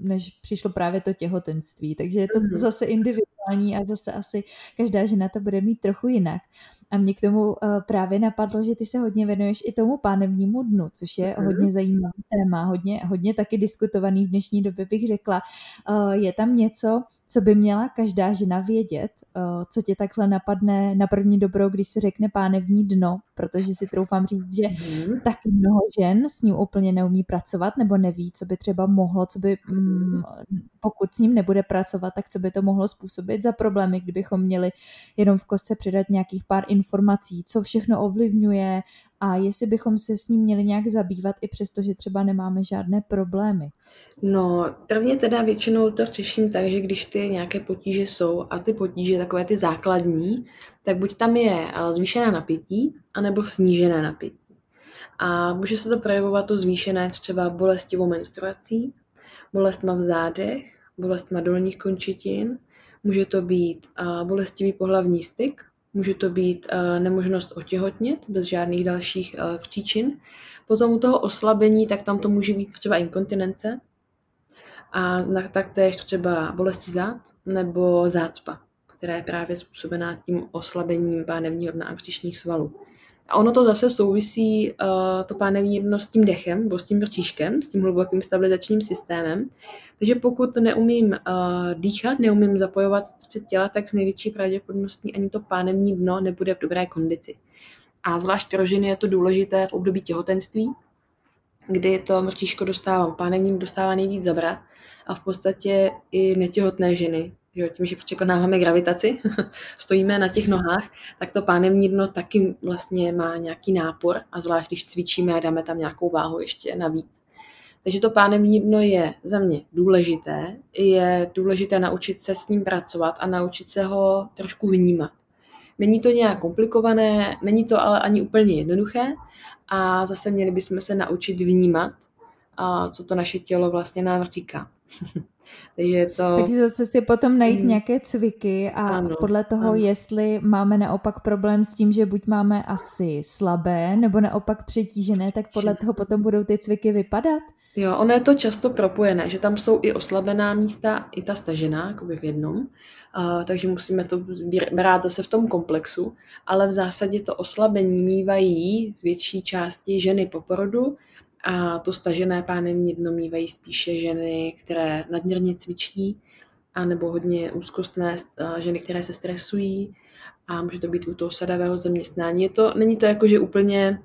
než přišlo právě to těhotenství. Takže je to mm-hmm. zase individuální a zase asi každá žena to bude mít trochu jinak. A mě k tomu uh, právě napadlo, že ty se hodně věnuješ i tomu pánevnímu dnu, což je mm-hmm. hodně zajímavý téma, hodně, hodně taky diskutovaný v dnešní době bych řekla. Uh, je tam něco, co by měla každá žena vědět, eh, co tě takhle napadne na první dobrou, když se řekne pánevní dno, protože si troufám říct, že mm. taky mnoho žen s ním úplně neumí pracovat nebo neví, co by třeba mohlo, co by, mm, pokud s ním nebude pracovat, tak co by to mohlo způsobit za problémy, kdybychom měli jenom v kostce přidat nějakých pár informací, co všechno ovlivňuje a jestli bychom se s ním měli nějak zabývat, i přesto, že třeba nemáme žádné problémy. No, prvně teda většinou to řeším tak, že když ty nějaké potíže jsou a ty potíže, takové ty základní, tak buď tam je eh, zvýšené napětí, anebo snížené napětí. A může se to projevovat to zvýšené třeba bolestivou menstruací, bolestma v zádech, bolestma dolních končetin, může to být eh, bolestivý pohlavní styk, může to být eh, nemožnost otěhotnět bez žádných dalších příčin, Potom u toho oslabení, tak tam to může být třeba inkontinence a taktéž třeba bolesti zad nebo zácpa, která je právě způsobená tím oslabením pánevního dna a břišních svalů. A ono to zase souvisí, uh, to pánevní dno s tím dechem, nebo s tím brčíškem, s tím hlubokým stabilizačním systémem. Takže pokud neumím uh, dýchat, neumím zapojovat střed těla, tak s největší pravděpodobností ani to pánevní dno nebude v dobré kondici. A zvlášť pro ženy je to důležité v období těhotenství, kdy to mrtíško dostává, pánevník dostává nejvíc zabrat a v podstatě i netěhotné ženy, jo, tím, že překonáváme gravitaci, <laughs> stojíme na těch nohách, tak to pánevní dno taky vlastně má nějaký nápor a zvlášť když cvičíme a dáme tam nějakou váhu ještě navíc. Takže to pánevní dno je za mě důležité. Je důležité naučit se s ním pracovat a naučit se ho trošku vnímat. Není to nějak komplikované, není to ale ani úplně jednoduché a zase měli bychom se naučit vnímat, a co to naše tělo vlastně nám říká. <laughs> Takže to... Takže zase si potom najít hmm. nějaké cviky a ano, podle toho, ano. jestli máme naopak problém s tím, že buď máme asi slabé, nebo naopak přetížené, tak podle toho potom budou ty cviky vypadat? Jo, ono je to často propojené, že tam jsou i oslabená místa, i ta stažená, jakoby v jednom, uh, takže musíme to brát zase v tom komplexu, ale v zásadě to oslabení mývají z větší části ženy po porodu a to stažené pánevní dno mývají spíše ženy, které nadměrně cvičí, anebo hodně úzkostné ženy, které se stresují a může to být u toho sadavého zaměstnání. Je to, není to jako, že úplně,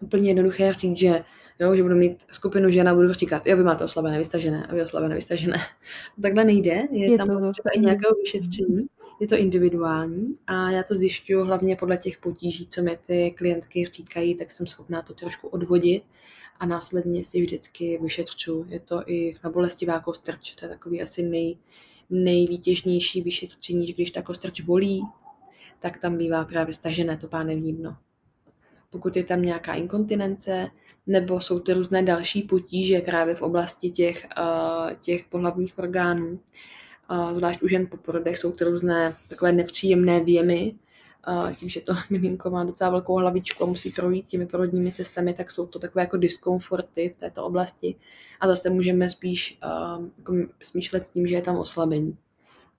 úplně jednoduché říct, že jo, že budu mít skupinu žen a budu říkat, jo, vy máte oslabené, vystažené, a vy oslabené, vystažené. <laughs> Takhle nejde, je, je tam to třeba i nějakého vyšetření, je to individuální a já to zjišťuju hlavně podle těch potíží, co mi ty klientky říkají, tak jsem schopná to trošku odvodit a následně si vždycky vyšetřu. Je to i třeba bolestivá kostrč, to je takový asi nej, nejvýtěžnější vyšetření, že když ta kostrč bolí, tak tam bývá právě stažené to pánevní dno. Pokud je tam nějaká inkontinence, nebo jsou to různé další potíže právě v oblasti těch, uh, těch pohlavních orgánů. Uh, zvlášť u žen po porodech jsou to různé takové nepříjemné věmy, uh, tím, že to <laughs> miminko má docela velkou hlavičku a musí projít těmi porodními cestami, tak jsou to takové jako diskomforty v této oblasti. A zase můžeme spíš jako smýšlet s tím, že je tam oslabení.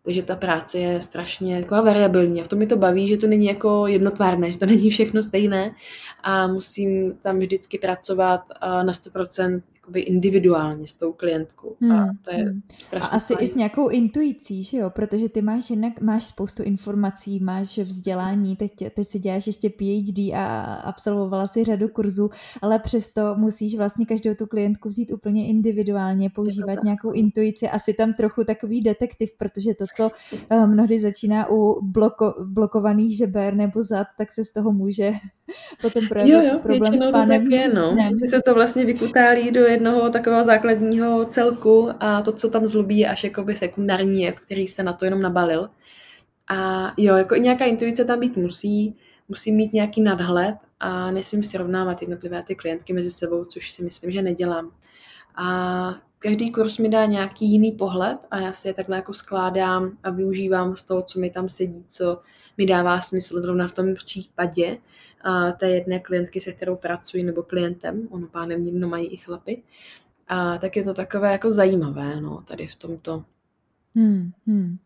Takže ta práce je strašně taková variabilní. A v tom mi to baví, že to není jako jednotvárné, že to není všechno stejné. A musím tam vždycky pracovat na 100% jakoby individuálně s tou klientkou. Hmm. A to je hmm. strašně A asi fajn. i s nějakou intuicí, že jo? Protože ty máš jednak, máš spoustu informací, máš vzdělání, teď, teď si děláš ještě PhD a absolvovala si řadu kurzů, ale přesto musíš vlastně každou tu klientku vzít úplně individuálně, používat nějakou intuici, asi tam trochu takový detektiv, protože to, co uh, mnohdy začíná u bloko, blokovaných žeber nebo zad, tak se z toho může <laughs> potom projevit jo, jo, problém s pánem. To tak je, no. <laughs> Že se to vlastně vykutálí do jednoho takového základního celku a to, co tam zlobí, je až jakoby sekundární, jako který se na to jenom nabalil. A jo, jako i nějaká intuice tam být musí, musí mít nějaký nadhled a nesmím srovnávat jednotlivé ty klientky mezi sebou, což si myslím, že nedělám. A každý kurz mi dá nějaký jiný pohled a já si je takhle jako skládám a využívám z toho, co mi tam sedí, co mi dává smysl zrovna v tom případě uh, té jedné klientky, se kterou pracuji, nebo klientem, ono pánem jedno mají i chlapy. A tak je to takové jako zajímavé, no, tady v tomto Hmm, hmm.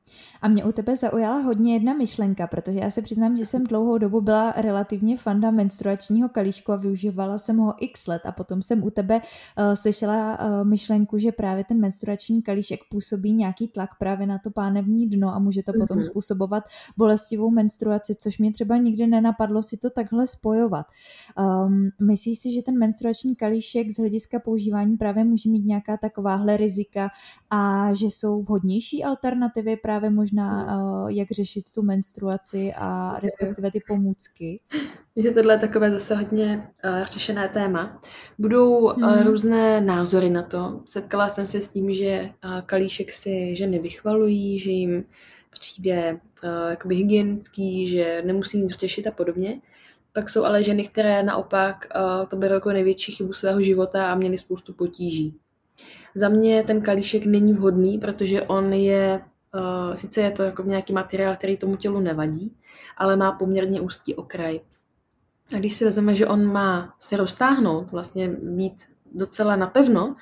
A mě u tebe zaujala hodně jedna myšlenka, protože já se přiznám, že jsem dlouhou dobu byla relativně fanda menstruačního kalíčku a využívala jsem ho x let a potom jsem u tebe uh, slyšela uh, myšlenku, že právě ten menstruační kalíšek působí nějaký tlak právě na to pánevní dno a může to mm-hmm. potom mhm. způsobovat bolestivou menstruaci, což mě třeba nikdy nenapadlo si to takhle spojovat. Um, myslíš si, že ten menstruační kalíšek z hlediska používání právě může mít nějaká takováhle rizika a že jsou vhodnější alternativy právě možná, uh, jak řešit tu menstruaci a respektive ty pomůcky? Že tohle je takové zase hodně uh, řešené téma. Budou uh, hmm. různé názory na to. Setkala jsem se s tím, že uh, kalíšek si ženy vychvalují, že jim přijde uh, jakoby hygienický, že nemusí nic řešit a podobně. Pak jsou ale ženy, které naopak uh, to berou jako největší chybu svého života a měly spoustu potíží. Za mě ten kalíšek není vhodný, protože on je, uh, sice je to jako nějaký materiál, který tomu tělu nevadí, ale má poměrně úzký okraj. A když si vezmeme, že on má se roztáhnout, vlastně být docela napevno uh,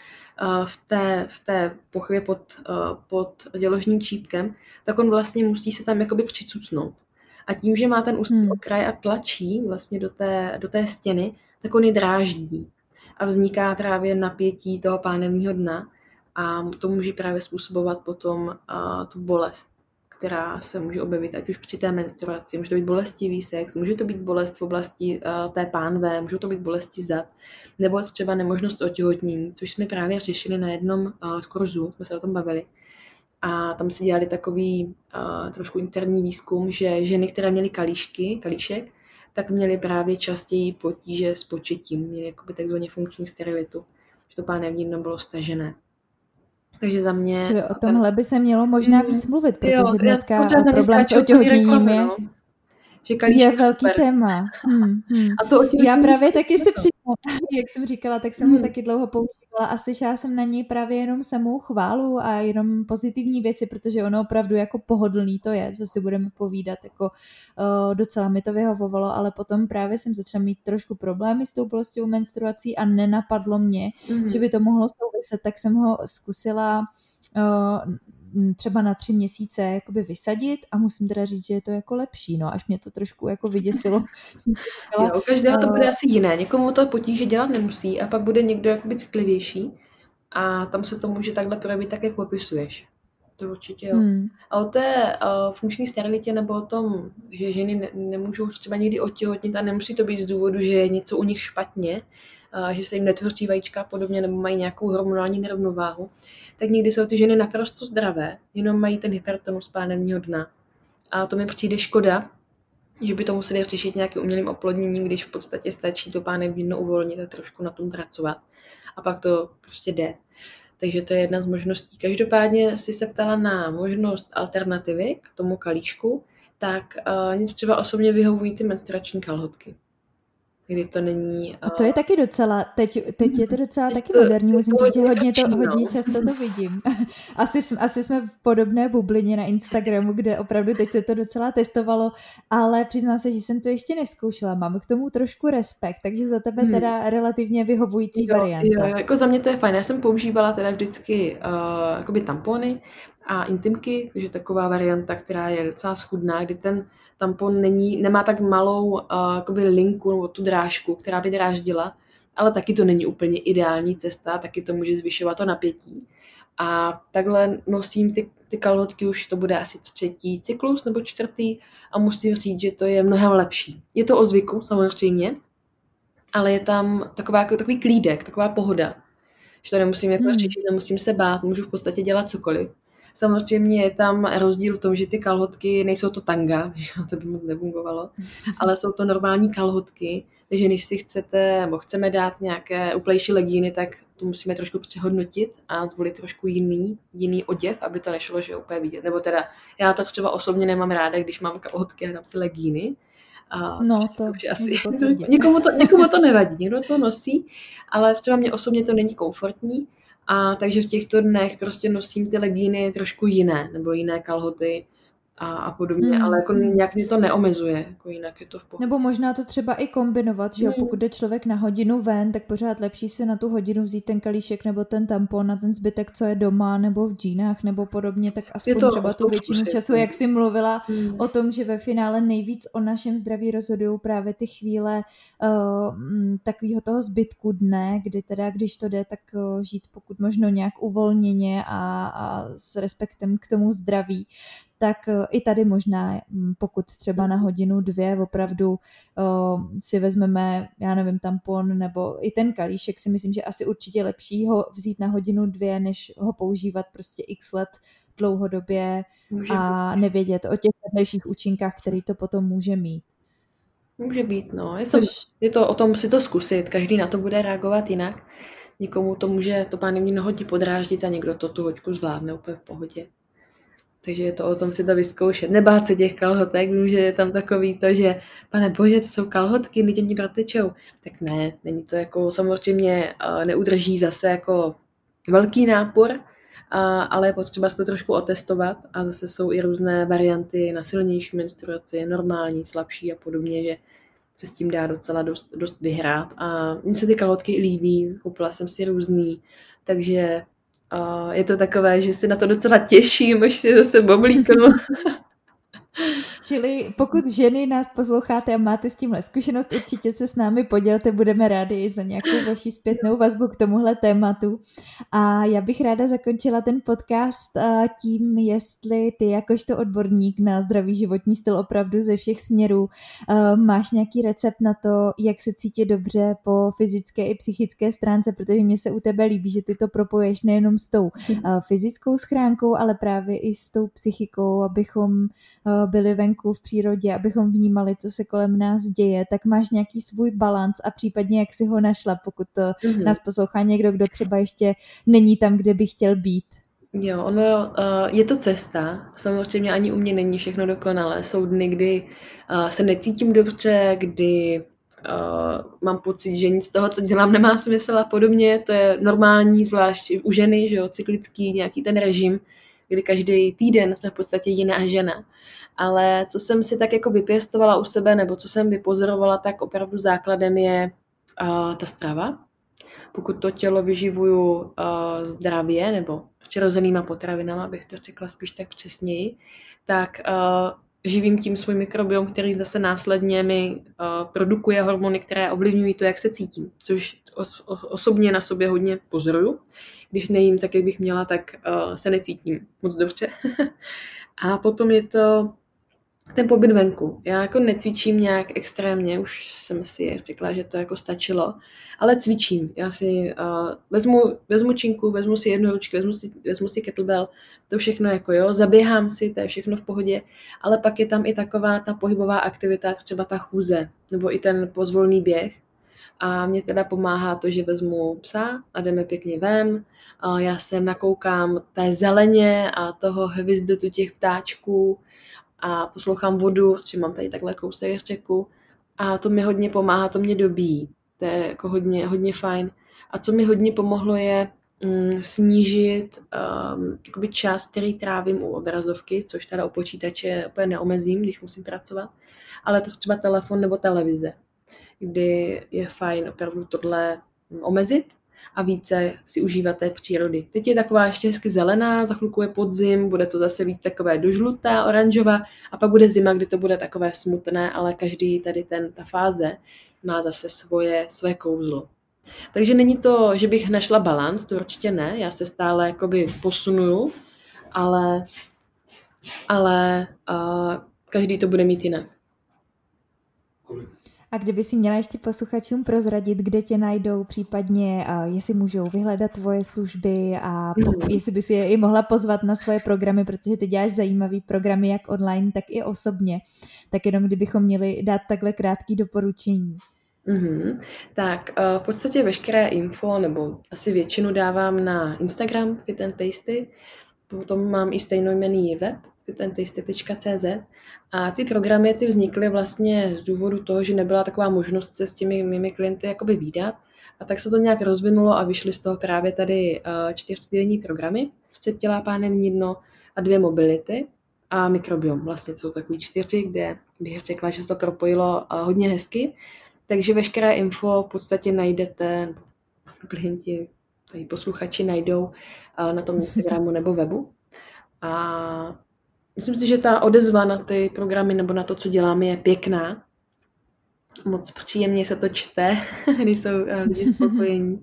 v té, v té pochvě pod, uh, pod děložním čípkem, tak on vlastně musí se tam jakoby přicucnout. A tím, že má ten úzký hmm. okraj a tlačí vlastně do té, do té stěny, tak on je dráždí a vzniká právě napětí toho pánevního dna a to může právě způsobovat potom uh, tu bolest, která se může objevit ať už při té menstruaci, může to být bolestivý sex, může to být bolest v oblasti uh, té pánve, můžou to být bolesti zad, nebo třeba nemožnost otěhotnění, což jsme právě řešili na jednom uh, kurzu, jsme se o tom bavili. A tam si dělali takový uh, trošku interní výzkum, že ženy, které měly kalíšky, kalíšek, tak měli právě častěji potíže s početím, měli jakoby takzvaně funkční sterilitu, že to pánevní bylo stažené. Takže za mě... Čili o tomhle by se mělo možná víc mluvit, protože jo, dneska problém s otěhotněním je... No že je velký super. téma. <laughs> Hmm, hmm. A to Já právě taky si přiznám, <laughs> jak jsem říkala, tak jsem hmm. ho taky dlouho používala a slyšela jsem na něj právě jenom samou chválu a jenom pozitivní věci, protože ono opravdu jako pohodlný to je, co si budeme povídat, jako uh, docela mi to vyhovovalo, ale potom právě jsem začala mít trošku problémy s tou bolestivou menstruací a nenapadlo mě, hmm. že by to mohlo souviset, tak jsem ho zkusila uh, třeba na tři měsíce jakoby vysadit a musím teda říct, že je to jako lepší, no, až mě to trošku jako vyděsilo. <laughs> <laughs> jo, u každého to bude asi jiné, někomu to potíže dělat nemusí a pak bude někdo jakoby citlivější a tam se to může takhle projevit tak, jak popisuješ. To určitě jo. Hmm. A o té uh, funkční sterilitě nebo o tom, že ženy ne- nemůžou třeba nikdy otěhotnit a nemusí to být z důvodu, že je něco u nich špatně, uh, že se jim netvoří vajíčka a podobně, nebo mají nějakou hormonální nerovnováhu, tak někdy jsou ty ženy naprosto zdravé, jenom mají ten hypertonus pánevního dna. A to mi přijde škoda, že by to museli řešit nějakým umělým oplodněním, když v podstatě stačí to pánevní dno uvolnit a trošku na tom pracovat. A pak to prostě jde. Takže to je jedna z možností. Každopádně si se ptala na možnost alternativy k tomu kalíčku, tak uh, mě třeba osobně vyhovují ty menstruační kalhotky kdy to není... Uh... A to je taky docela, teď, teď je to docela taky to, moderní, musím říct, že hodně, to, hodně no. často to vidím. <laughs> asi, asi jsme v podobné bublině na Instagramu, kde opravdu teď se to docela testovalo, ale přiznám se, že jsem to ještě neskoušela, mám k tomu trošku respekt, takže za tebe hmm. teda relativně vyhovující jo, varianta. Jo, jako za mě to je fajn, já jsem používala teda vždycky uh, jakoby tampony a intimky, takže taková varianta, která je docela schudná, kdy ten tampon není, nemá tak malou uh, linku nebo tu drážku, která by dráždila, ale taky to není úplně ideální cesta, taky to může zvyšovat to napětí. A takhle nosím ty, ty kalhotky už to bude asi třetí cyklus nebo čtvrtý a musím říct, že to je mnohem lepší. Je to o zvyku samozřejmě, ale je tam taková, jako, takový klídek, taková pohoda, že to nemusím jako hmm. řešit, nemusím se bát, můžu v podstatě dělat cokoliv. Samozřejmě je tam rozdíl v tom, že ty kalhotky nejsou to tanga, <laughs> že to by moc nefungovalo, ale jsou to normální kalhotky, takže když si chcete, nebo chceme dát nějaké uplejší legíny, tak to musíme trošku přehodnotit a zvolit trošku jiný, jiný oděv, aby to nešlo, že úplně vidět. Nebo teda, já to třeba osobně nemám ráda, když mám kalhotky a dám si legíny, a no, to, to asi, to <laughs> někomu, to, někomu to nevadí, někdo to nosí, ale třeba mě osobně to není komfortní, a takže v těchto dnech prostě nosím ty legíny trošku jiné, nebo jiné kalhoty, a, a podobně, mm. ale jako nějak mě to neomezuje, jako jinak je to v pohodě. Nebo možná to třeba i kombinovat, že mm. pokud jde člověk na hodinu ven, tak pořád lepší si na tu hodinu vzít ten kalíšek nebo ten tampon na ten zbytek, co je doma nebo v džínách nebo podobně, tak aspoň to, třeba tu většinu času, jak jsi mluvila mm. o tom, že ve finále nejvíc o našem zdraví rozhodují právě ty chvíle uh, takového toho zbytku dne, kdy teda, když to jde, tak uh, žít pokud možno nějak uvolněně a, a s respektem k tomu zdraví tak eh, i tady možná, pokud třeba na hodinu, dvě opravdu uh, si vezmeme, já nevím, tampon nebo i ten kalíšek si myslím, že asi určitě lepší ho vzít na hodinu, dvě, než ho používat prostě x let dlouhodobě může a být. nevědět o těch vedlejších účinkách, který to potom může mít. Může být, no. Je, Což... to, je to o tom si to zkusit. Každý na to bude reagovat jinak. Někomu to může to mě hodně podráždit a někdo to tu hoďku zvládne úplně v pohodě. Takže je to o tom si to vyzkoušet. Nebát se těch kalhotek, vím, že je tam takový to, že pane bože, to jsou kalhotky, teď oni pratečou. Tak ne, není to jako samozřejmě neudrží zase jako velký nápor, ale je potřeba si to trošku otestovat a zase jsou i různé varianty na silnější menstruaci, normální, slabší a podobně, že se s tím dá docela dost, dost vyhrát. A mně se ty kalhotky líbí, koupila jsem si různý, takže a je to takové, že si na to docela těším, až si zase boblíknu. <laughs> Čili pokud ženy nás posloucháte a máte s tímhle zkušenost, určitě se s námi podělte, budeme rádi za nějakou vaši zpětnou vazbu k tomuhle tématu. A já bych ráda zakončila ten podcast tím, jestli ty jakožto odborník na zdravý životní styl opravdu ze všech směrů máš nějaký recept na to, jak se cítit dobře po fyzické i psychické stránce, protože mně se u tebe líbí, že ty to propoješ nejenom s tou fyzickou schránkou, ale právě i s tou psychikou, abychom byli venku v přírodě, abychom vnímali, co se kolem nás děje, tak máš nějaký svůj balans a případně jak si ho našla, pokud to mm-hmm. nás poslouchá někdo, kdo třeba ještě není tam, kde by chtěl být. Jo, ono uh, je to cesta. Samozřejmě ani u mě není všechno dokonalé. Jsou dny, kdy uh, se necítím dobře, kdy uh, mám pocit, že nic z toho, co dělám, nemá smysl a podobně. To je normální, zvlášť u ženy, že jo, cyklický nějaký ten režim, kdy každý týden jsme v podstatě jiná žena ale co jsem si tak jako vypěstovala u sebe, nebo co jsem vypozorovala, tak opravdu základem je uh, ta strava. Pokud to tělo vyživuju uh, zdravě, nebo přirozenýma potravinama, bych to řekla spíš tak přesněji, tak uh, živím tím svůj mikrobiom, který zase následně mi uh, produkuje hormony, které ovlivňují to, jak se cítím, což os- osobně na sobě hodně pozoruju. Když nejím tak, jak bych měla, tak uh, se necítím moc dobře. <laughs> a potom je to ten pobyt venku. Já jako necvičím nějak extrémně, už jsem si řekla, že to jako stačilo, ale cvičím. Já si uh, vezmu, vezmu činku, vezmu si jednu ručku, vezmu si, vezmu si kettlebell, to všechno jako jo, zaběhám si, to je všechno v pohodě, ale pak je tam i taková ta pohybová aktivita, třeba ta chůze, nebo i ten pozvolný běh. A mě teda pomáhá to, že vezmu psa a jdeme pěkně ven. A já se nakoukám té zeleně a toho hvězdotu těch ptáčků a poslouchám vodu, že mám tady takhle kousek řeku a to mi hodně pomáhá, to mě dobíjí. To je jako hodně, hodně fajn. A co mi hodně pomohlo je mm, snížit um, čas, který trávím u obrazovky, což teda u počítače úplně neomezím, když musím pracovat, ale to třeba telefon nebo televize, kdy je fajn opravdu tohle omezit a více si užívat té přírody. Teď je taková ještě hezky zelená, za chvilku je podzim, bude to zase víc takové dožlutá, oranžová a pak bude zima, kdy to bude takové smutné, ale každý tady ten, ta fáze má zase svoje, své kouzlo. Takže není to, že bych našla balans, to určitě ne, já se stále jakoby posunuju, ale, ale uh, každý to bude mít jinak. A kdyby si měla ještě posluchačům prozradit, kde tě najdou, případně jestli můžou vyhledat tvoje služby a po, mm. jestli by si je i mohla pozvat na svoje programy, protože ty děláš zajímavý programy jak online, tak i osobně. Tak jenom kdybychom měli dát takhle krátký doporučení. Mm-hmm. Tak uh, v podstatě veškeré info, nebo asi většinu dávám na Instagram Fit and Tasty, potom mám i stejnojmený web fitandtasty.cz a ty programy ty vznikly vlastně z důvodu toho, že nebyla taková možnost se s těmi mými klienty jakoby výdat a tak se to nějak rozvinulo a vyšly z toho právě tady uh, čtyřtýdenní programy, pánem dno a dvě mobility a mikrobiom. Vlastně jsou takový čtyři, kde bych řekla, že se to propojilo uh, hodně hezky. Takže veškeré info v podstatě najdete, klienti, tady posluchači najdou na tom Instagramu nebo webu. A myslím si, že ta odezva na ty programy nebo na to, co děláme, je pěkná moc příjemně se to čte, <laughs> když jsou eh, lidi <laughs> spokojení.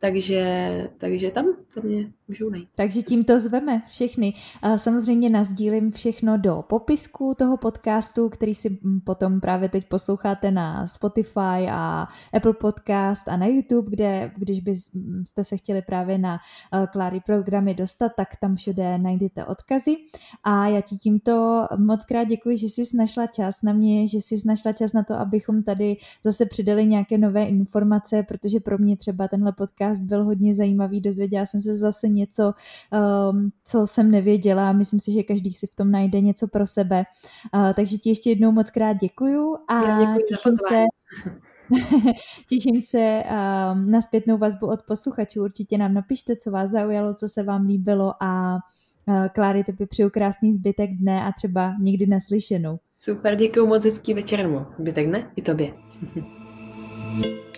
Takže, takže tam, tam mě můžou najít. Takže tím to zveme všechny. Samozřejmě nazdílím všechno do popisku toho podcastu, který si mm, potom právě teď posloucháte na Spotify a Apple Podcast a na YouTube, kde když byste se chtěli právě na Kláry eh, programy dostat, tak tam všude najdete odkazy. A já ti tímto moc krát děkuji, že jsi našla čas na mě, že jsi našla čas na to, abychom tady zase přidali nějaké nové informace, protože pro mě třeba tenhle podcast byl hodně zajímavý, dozvěděla jsem se zase něco, um, co jsem nevěděla a myslím si, že každý si v tom najde něco pro sebe. Uh, takže ti ještě jednou moc krát děkuju a děkuji těším se <laughs> Těším se um, na zpětnou vazbu od posluchačů. Určitě nám napište, co vás zaujalo, co se vám líbilo a uh, Kláry, tebe přeju krásný zbytek dne a třeba někdy naslyšenou. Super, děkuji moc hezký večer, zbytek dne i tobě. <laughs>